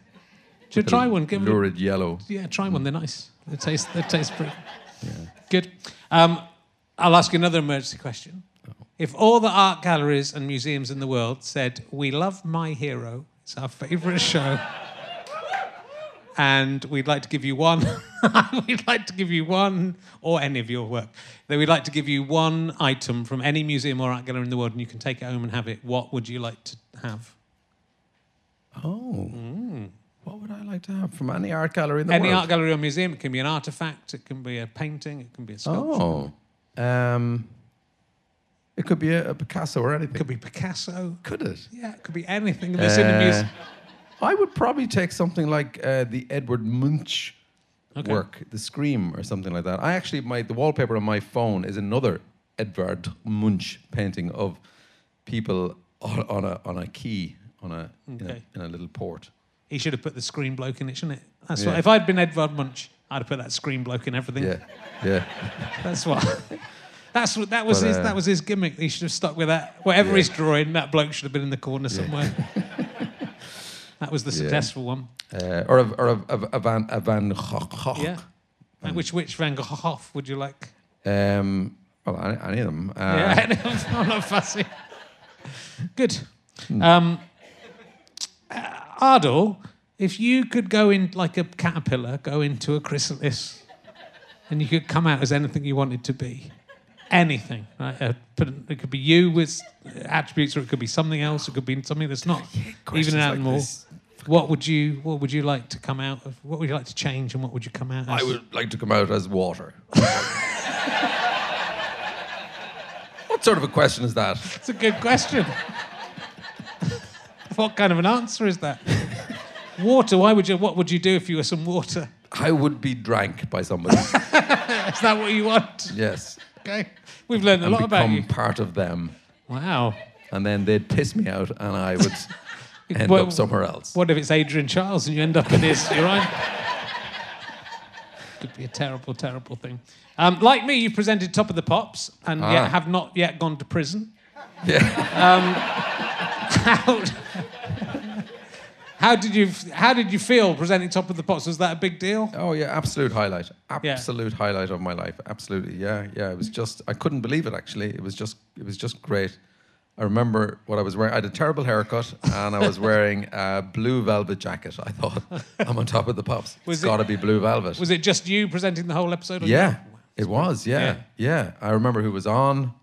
You try one? Give Lurid yellow. Yeah, try one. They're nice. They taste. They taste pretty. Good. Um, I'll ask you another emergency question. If all the art galleries and museums in the world said, "We love My Hero. It's our favourite show," and we'd like to give you one, we'd like to give you one, or any of your work, then we'd like to give you one item from any museum or art gallery in the world, and you can take it home and have it. What would you like to have? Oh. Mm. What would I like to have from any art gallery in the Any world? art gallery or museum. It can be an artifact. It can be a painting. It can be a sculpture. Oh. Um, it could be a, a Picasso or anything. It could be Picasso. Could it? Yeah, it could be anything that's in the Uh, museum. I would probably take something like uh, the Edvard Munch Okay. work, The Scream, or something like that. I actually, my the wallpaper on my phone is another Edvard Munch painting of people on, on a on a quay on a, in a in a little port. He should have put the screen bloke in it, shouldn't it? That's Yeah. what. If I'd been Edvard Munch, I'd have put that screen bloke in everything. Yeah, yeah. That's what. That's what. That was But, his. uh, That was his gimmick. He should have stuck with that. Whatever Yeah. he's drawing, that bloke should have been in the corner somewhere. that was the successful one. Uh, or a, or a, a, a Van a Van Gogh. Yeah. And which which Van Gogh would you like? Um, well, any, any of them. Uh, yeah, I'm not fussy. Good. Um, uh, Ardal, if you could go in like a caterpillar, go into a chrysalis, and you could come out as anything you wanted to be, anything. Right? Uh, it could be you with attributes, or it could be something else. It could be something that's not even an animal. this. what would you What would you like to come out of? What would you like to change, and what would you come out as? I would like to come out as water. what sort of a question is that? It's a good question. what kind of an answer is that? Water. Why would you? What would you do if you were some water? I would be drank by somebody. Is that what you want? yes. Okay. We've learned a And lot about you. become part of them. Wow. And then they'd piss me out and I would end up somewhere else. What if it's Adrian Charles and you end up in his? You're right. Could be a terrible, terrible thing. Um, like me, you presented Top of the Pops and yet Ah. have not yet gone to prison. Yeah. How, how did you How did you feel presenting Top of the Pops? Was that a big deal? Oh yeah, absolute highlight. Absolute highlight of my life. Absolutely. Yeah, yeah. It was just I couldn't believe it actually. It was just it was just great. I remember what I was wearing. I had a terrible haircut and I was wearing a blue velvet jacket. I thought I'm on top of the pops. Was it's it- got to be blue velvet. Was it just you presenting the whole episode? yeah, it was. Yeah, yeah, I remember who was on.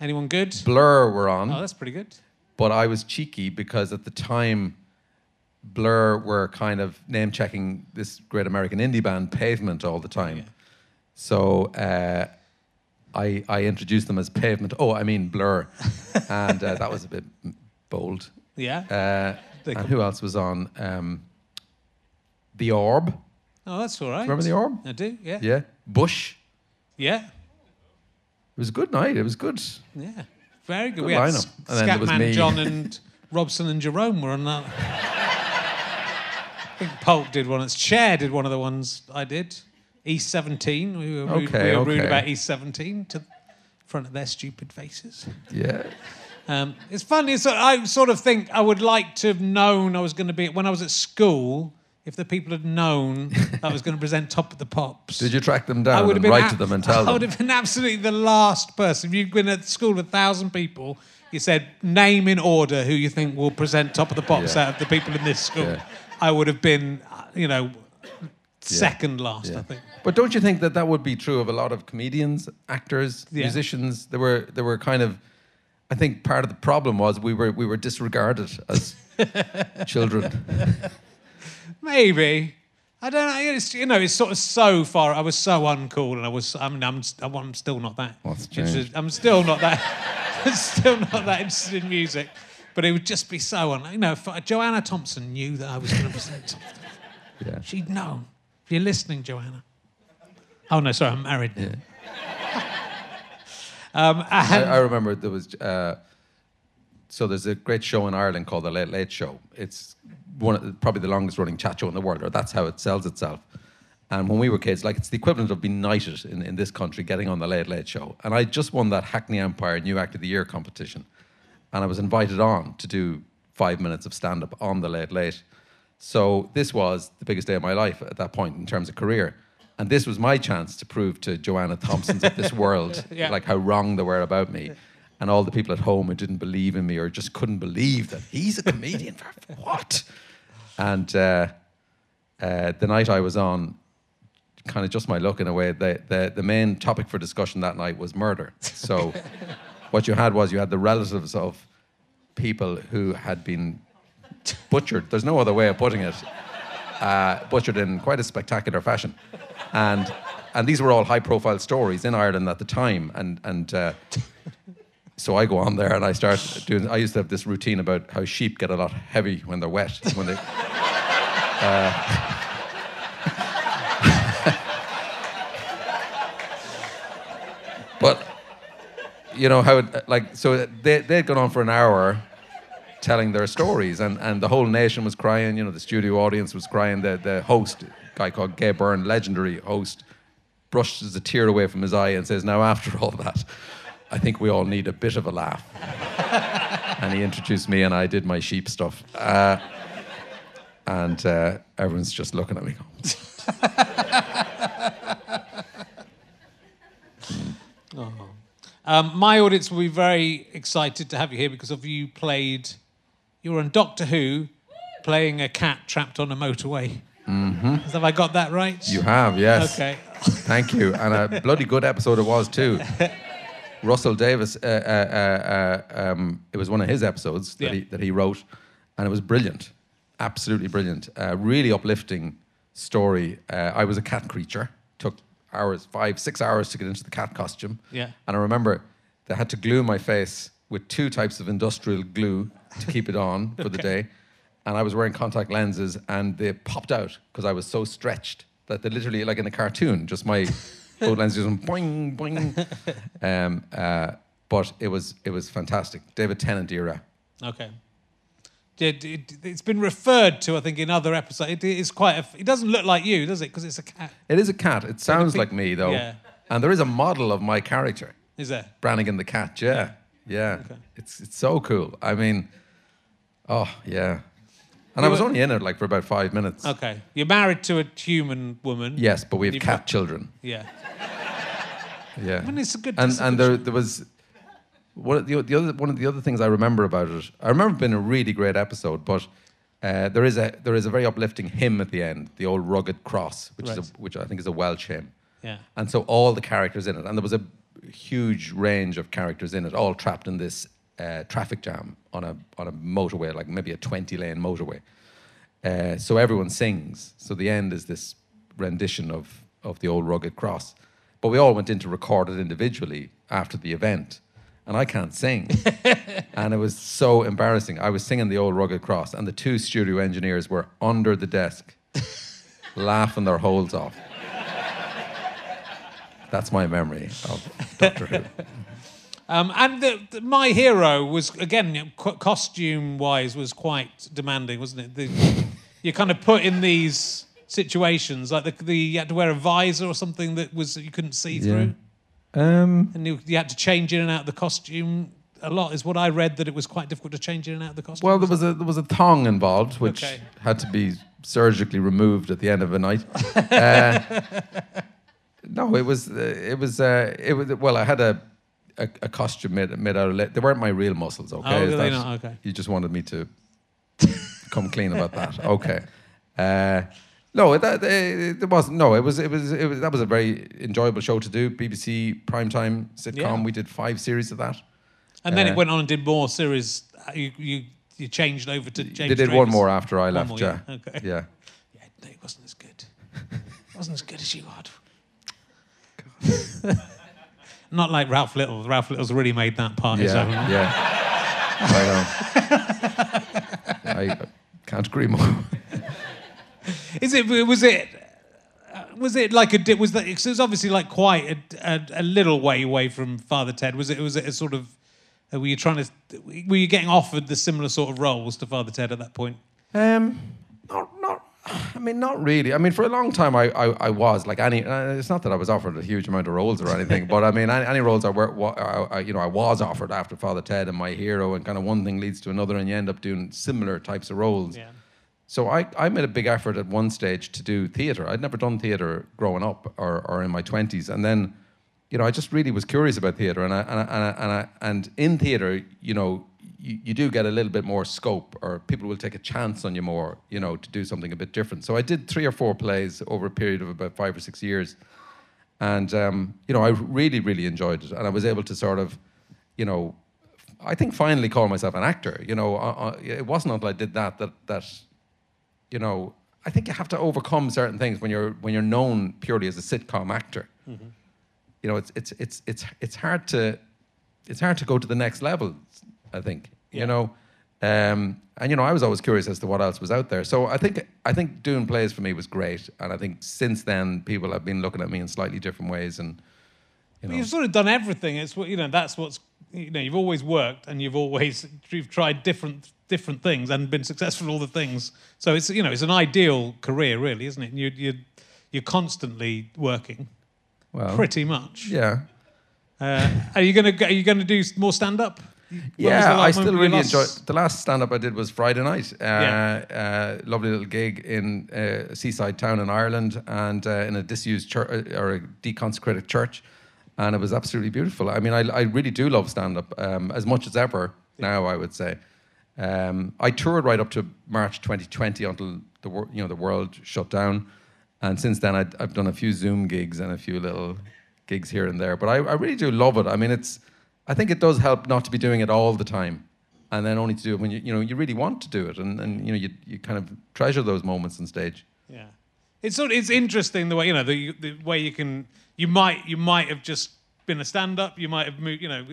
Anyone good? Blur were on. Oh, that's pretty good. But I was cheeky because at the time Blur were kind of name checking this great American indie band Pavement all the time. So uh, I I introduced them as Pavement. Oh, I mean Blur, and uh, that was a bit bold. Yeah. Uh, and who else was on? Um, the Orb. oh, that's all right. Remember the Orb? I do. Yeah. Yeah. Bush. Yeah. It was a good night. It was good. Yeah. Very good. Good we had lineup. S- And then there was Scatman me. John and Robson and Jerome were on that. I think Pulp did one. It's Cher did one of the ones I did. East 17. We were rude, Okay, we were rude okay. about East 17 to front of their stupid faces. Yeah. Um, it's funny. So I sort of think I would like to have known I was going to be when I was at school. If the people had known I was going to present Top of the Pops, Did you track them I down would have and been write to them and tell I would have been absolutely the last person. If you've been at school with a thousand people, you said name in order who you think will present Top of the Pops Yeah. out of the people in this school. Yeah. I would have been, uh, you know, second last. I think. But don't you think that that would be true of a lot of comedians, actors, Yeah. musicians? There were there were kind of, I think part of the problem was we were we were disregarded as children. Maybe. I don't know. It's, you know, it's sort of so far. I was so uncool, and I was. I mean, I'm. I'm still not that. What's changed? I'm still not that. I'm still not that interested in music. But it would just be so un. You know, if Joanna Thompson knew that I was going to present something. Yeah. She'd known. If you're listening, Joanna. Oh no, sorry, I'm married now. um, I, I remember there was. Uh, so there's a great show in Ireland called the Late Late Show. It's one of, the- probably the longest running chat show in the world, or that's how it sells itself. And when we were kids, like it's the equivalent of being knighted in, in this country, getting on the Late Late Show. And I just won that Hackney Empire New Act of the Year competition, and I was invited on to do five minutes of stand up on the Late Late. So this was the biggest day of my life at that point in terms of career. And this was my chance to prove to Joanna Thompsons of this world, Yeah. like how wrong they were about me. And all the people at home who didn't believe in me or just couldn't believe that he's a comedian. For what? And uh, uh, the night I was on, kind of just my luck in a way, the, the, the main topic for discussion that night was murder. So what you had was you had the relatives of people who had been butchered. There's no other way of putting it. Uh, butchered in quite a spectacular fashion, and and these were all high-profile stories in Ireland at the time. And and uh, so I go on there and I start doing. I used to have this routine about how sheep get a lot heavy when they're wet. When they. Uh, but you know how it, like so they they'd gone on for an hour telling their stories and, and the whole nation was crying, you know, the studio audience was crying, the the host, guy called Gay Byrne, legendary host, brushes a tear away from his eye and says, Now after all that, I think we all need a bit of a laugh. and he introduced me and I did my sheep stuff. Uh, and uh, everyone's just looking at me going, Um, my audience will be very excited to have you here because of you played. You were on Doctor Who, playing a cat trapped on a motorway. Mm-hmm. Have I got that right? You have, yes. Okay. Thank you. And a bloody good episode it was too. Russell Davies, uh, uh, uh, uh, um, it was one of his episodes that, Yeah. he, that he wrote, and it was brilliant. Absolutely brilliant. Uh, really uplifting story. Uh, I was a cat creature. Took hours, five, six hours to get into the cat costume. Yeah. And I remember they had to glue my face with two types of industrial glue to keep it on for the day. And I was wearing contact lenses and they popped out because I was so stretched that they literally, like in a cartoon, just my both lenses just went boing, boing. Um, uh, but it was, it was fantastic. David Tennant era. Okay. Did it, it's been referred to, I think, in other episodes. It is quite. A, it doesn't look like you, does it? Because it's a cat. It is a cat. It sounds like me though. yeah. And there is a model of my character. Is there? Brannigan the cat, yeah. Yeah. Okay. It's it's so cool. I mean, oh yeah. And I was only in it like for about five minutes. Okay. You're married to a human woman. Yes, but we have You've cat got- children. Yeah. Yeah. I mean, it's a good. and it's a and good there there was one of the, the other one of the other things I remember about it. I remember it being a really great episode, but uh, there is a there is a very uplifting hymn at the end, the old rugged cross, which is a, which I think is a Welsh hymn. Yeah. And so all the characters in it, and there was a huge range of characters in it, all trapped in this uh, traffic jam on a on a motorway, like maybe a twenty lane motorway. Uh, so everyone sings. So the end is this rendition of, of the old rugged cross. But we all went in to record it individually after the event. And I can't sing. and it was so embarrassing. I was singing the old rugged cross, and the two studio engineers were under the desk laughing their holes off. That's my memory of Doctor Who. Um, and the, the, my hero was again costume wise was quite demanding, wasn't it? The, you kind of put in these situations like the, the you had to wear a visor or something that was you couldn't see through, Um, and you, you had to change in and out of the costume a lot. Is what I read that it was quite difficult to change in and out of the costume. well, there was a there was a thong involved, which Okay. had to be surgically removed at the end of a night. Uh, no, it was uh, it was uh, it was well. I had a a, a costume made made out of le- they weren't my real muscles. Okay, Oh, Is they that- not? Okay. You just wanted me to come clean about that. Okay. Uh, no, that it, it wasn't. No, it was. It was. It was. That was a very enjoyable show to do. BBC primetime sitcom. Yeah. We did five series of that. and then uh, it went on and did more series. Uh, You you, you changed over to James. they did one Travis. more after I left. more, yeah. yeah. Okay. Yeah. Yeah, no, it wasn't as good. It wasn't as good as you had. Not like Ralph Little. Ralph Little's really made that part his own. Yeah. Yeah. I know. I can't agree more. Is it? Was it? uh, Was it like a? di- Was that? 'cause It was obviously like quite a, a, a little way away from Father Ted. Was it? Was it a sort of? uh, Were you trying to? Were you getting offered the similar sort of roles to Father Ted at that point? Um, not, not. I mean, not really. I mean, for a long time, I, I, I was like any. Uh, it's not that I was offered a huge amount of roles or anything, but I mean, any, any roles I I, I, you know, I was offered after Father Ted and My Hero, and kind of one thing leads to another, and you end up doing similar types of roles. Yeah. So I, I made a big effort at one stage to do theatre. I'd never done theatre growing up or, or in my twenties, and then, you know, I just really was curious about theatre, and I, and I, and I, and, I, and in theatre, you know, you, you do get a little bit more scope, or people will take a chance on you more, you know, to do something a bit different. So I did three or four plays over a period of about five or six years, and um, you know, I really really enjoyed it, and I was able to sort of, you know, I think finally call myself an actor. You know, uh, uh, it wasn't until I did that that that you know, I think you have to overcome certain things when you're when you're known purely as a sitcom actor. You know, it's it's it's it's it's hard to it's hard to go to the next level. I think Yeah. you know, um, and you know, I was always curious as to what else was out there. So I think I think doing plays for me was great, and I think since then people have been looking at me in slightly different ways, and you know, you've sort of done everything. It's what you know. That's what's you know. You've always worked, and you've always you've tried different different things and been successful all the things. So it's you know it's an ideal career, really, isn't it? And you you you're constantly working, well, pretty much. yeah. Uh, are you gonna are you gonna do more stand up? Yeah, I still really enjoy. The last stand up I did was Friday night. Uh, Yeah. uh, lovely little gig in uh, a seaside town in Ireland and uh, in a disused church or a deconsecrated church. And it was absolutely beautiful. I mean, I, I really do love stand up um, as much as ever now, I would say. Um, I toured right up to March 2020 until the, you know, the world shut down. And since then, I'd, I've done a few Zoom gigs and a few little gigs here and there. But I, I really do love it. I mean, it's, I think it does help not to be doing it all the time, and then only to do it when you, you know, you really want to do it, and, and you know, you, you kind of treasure those moments on stage. Yeah, it's sort of, it's interesting the way you know the the way you can you might you might have just been a stand up. You might have moved. You know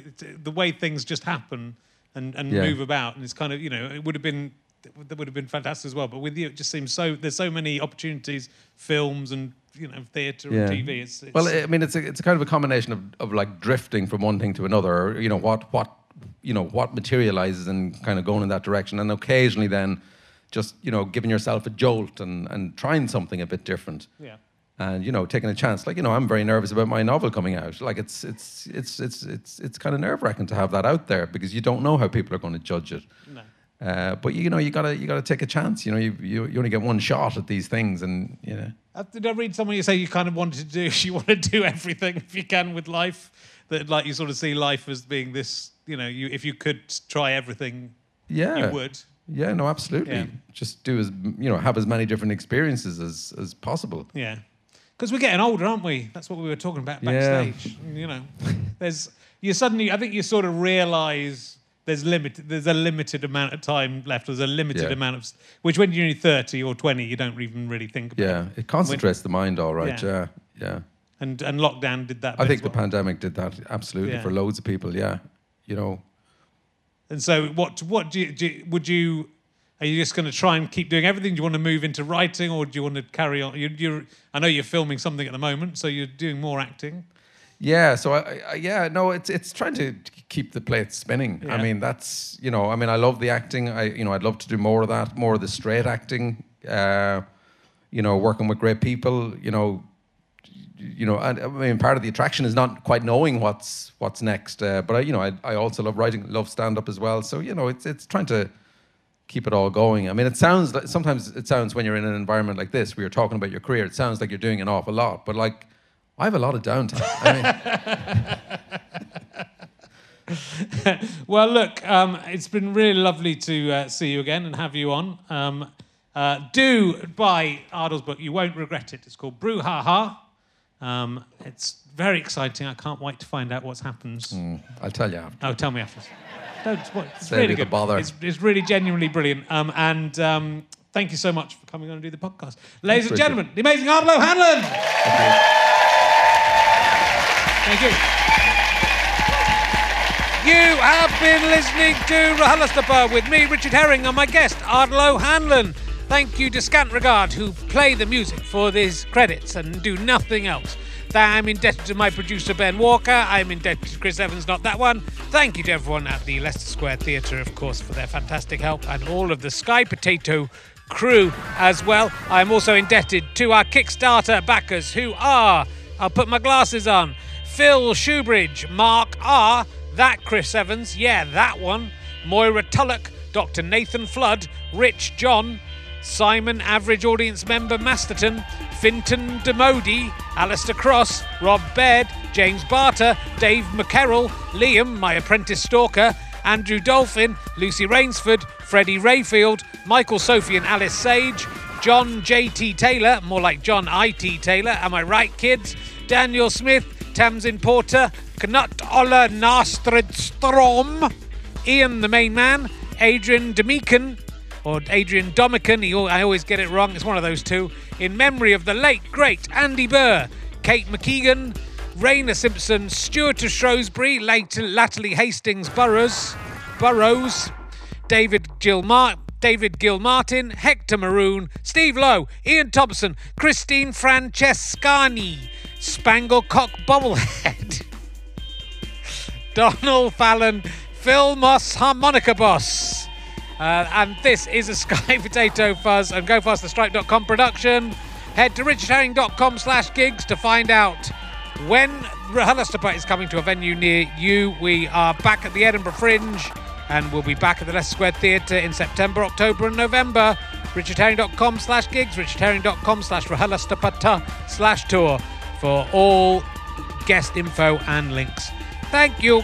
the way things just happen and and Yeah. move about, and it's kind of you know it would have been that would have been fantastic as well. But with you, it just seems so there's so many opportunities, films and you know theatre and TV. It's, it's well, I mean, it's a, it's a kind of a combination of, of like drifting from one thing to another, or, you know, what what you know what materializes and kind of going in that direction, and occasionally then just you know giving yourself a jolt and and trying something a bit different. yeah. and you know taking a chance like you know i'm very nervous about my novel coming out like it's it's it's it's it's it's kind of nerve wracking to have that out there because you don't know how people are going to judge it No. uh, but you know you gotta you gotta take a chance you know you, you you only get one shot at these things and you know Uh, did I read somewhere you say you kind of wanted to do you want to do everything if you can with life? That like you sort of see life as being this, you know, you if you could try everything, yeah you would. yeah no absolutely Yeah. just do as you know have as many different experiences as as possible Yeah. Because we're getting older, aren't we? That's what we were talking about Yeah. backstage. You know, there's you suddenly I think you sort of realise there's limited. There's a limited amount of time left. There's a limited Yeah. amount of which when you're only thirty or twenty, you don't even really think about. Yeah, it concentrates the mind, all right. Yeah. Yeah, yeah. And and lockdown did that. I think as the pandemic did that absolutely Yeah. for loads of people. Yeah, you know. And so, what what do you, do you- would you? Are you just going to try and keep doing everything? Do you want to move into writing, or do you want to carry on? You, you're, I know you're filming something at the moment, so you're doing more acting. Yeah, so I, I yeah, no, it's it's trying to keep the plates spinning. Yeah. I mean, that's you know, I mean, I love the acting. I you know, I'd love to do more of that, more of the straight acting. Uh, you know, working with great people. You know, you know, and I mean, part of the attraction is not quite knowing what's what's next. Uh, but I, you know, I, I also love writing, love stand up as well. So you know, it's it's trying to keep it all going. I mean, it sounds like sometimes it sounds when you're in an environment like this, where you're talking about your career, it sounds like you're doing an awful lot. But like, I have a lot of downtime. I mean, Well, look, um, it's been really lovely to uh, see you again and have you on. Um, uh, do buy Ardal's book; you won't regret it. It's called Brouhaha. Um, it's very exciting. I can't wait to find out what happens. I'll tell you. After. Oh, tell me after. Don't spoil. It's Save really good. bother. It's, it's really genuinely brilliant. Um, and um, thank you so much for coming on and do the podcast, ladies and Richard. gentlemen. The amazing Ardal O'Hanlon. Thank you. You have been listening to RHLSTP with me, Richard Herring, and my guest, Ardal Hanlon. Thank you to Scant Regard, who play the music for these credits and do nothing else. I'm indebted to my producer, Ben Walker. I'm indebted to Chris Evans, not that one. Thank you to everyone at the Leicester Square Theatre, of course, for their fantastic help, and all of the Sky Potato crew as well. I'm also indebted to our Kickstarter backers, who are, I'll put my glasses on, Phil Shoebridge, Mark R., that Chris Evans, yeah, that one, Moira Tullock, Dr. Nathan Flood, Rich John, Simon Average Audience Member Masterton, Finton Demodi, Alistair Cross, Rob Baird, James Barter, Dave McCarroll, Liam, my apprentice stalker, Andrew Dolphin, Lucy Rainsford, Freddie Rayfield, Michael Sophie and Alice Sage, John J.T. Taylor, more like John I.T. Taylor, am I right, kids? Daniel Smith, Tamsin Porter, Knut Ola Nastridstrom, Ian the main man, Adrian Demican, or Adrian Domican, I always get it wrong, it's one of those two, in memory of the late, great Andy Burr, Kate McKeegan, Raina Simpson, Stuart of Shrewsbury, late, latterly Hastings Burrows, Burrows, David Gilmar- David Gilmartin, Hector Maroon, Steve Lowe, Ian Thompson, Christine Francescani, Spangle Cock Bobblehead, Donald Fallon, Phil Moss Harmonica Boss. Uh, and this is a Sky Potato Fuzz and GoFasterStripe.com production. Head to richardherring.com slash gigs to find out when RHLSTP is coming to a venue near you. We are back at the Edinburgh Fringe and we'll be back at the Leicester Square Theatre in September, October and November. richardherring.com slash gigs, richardherring.com slash RHLSTP slash tour for all guest info and links. Thank you.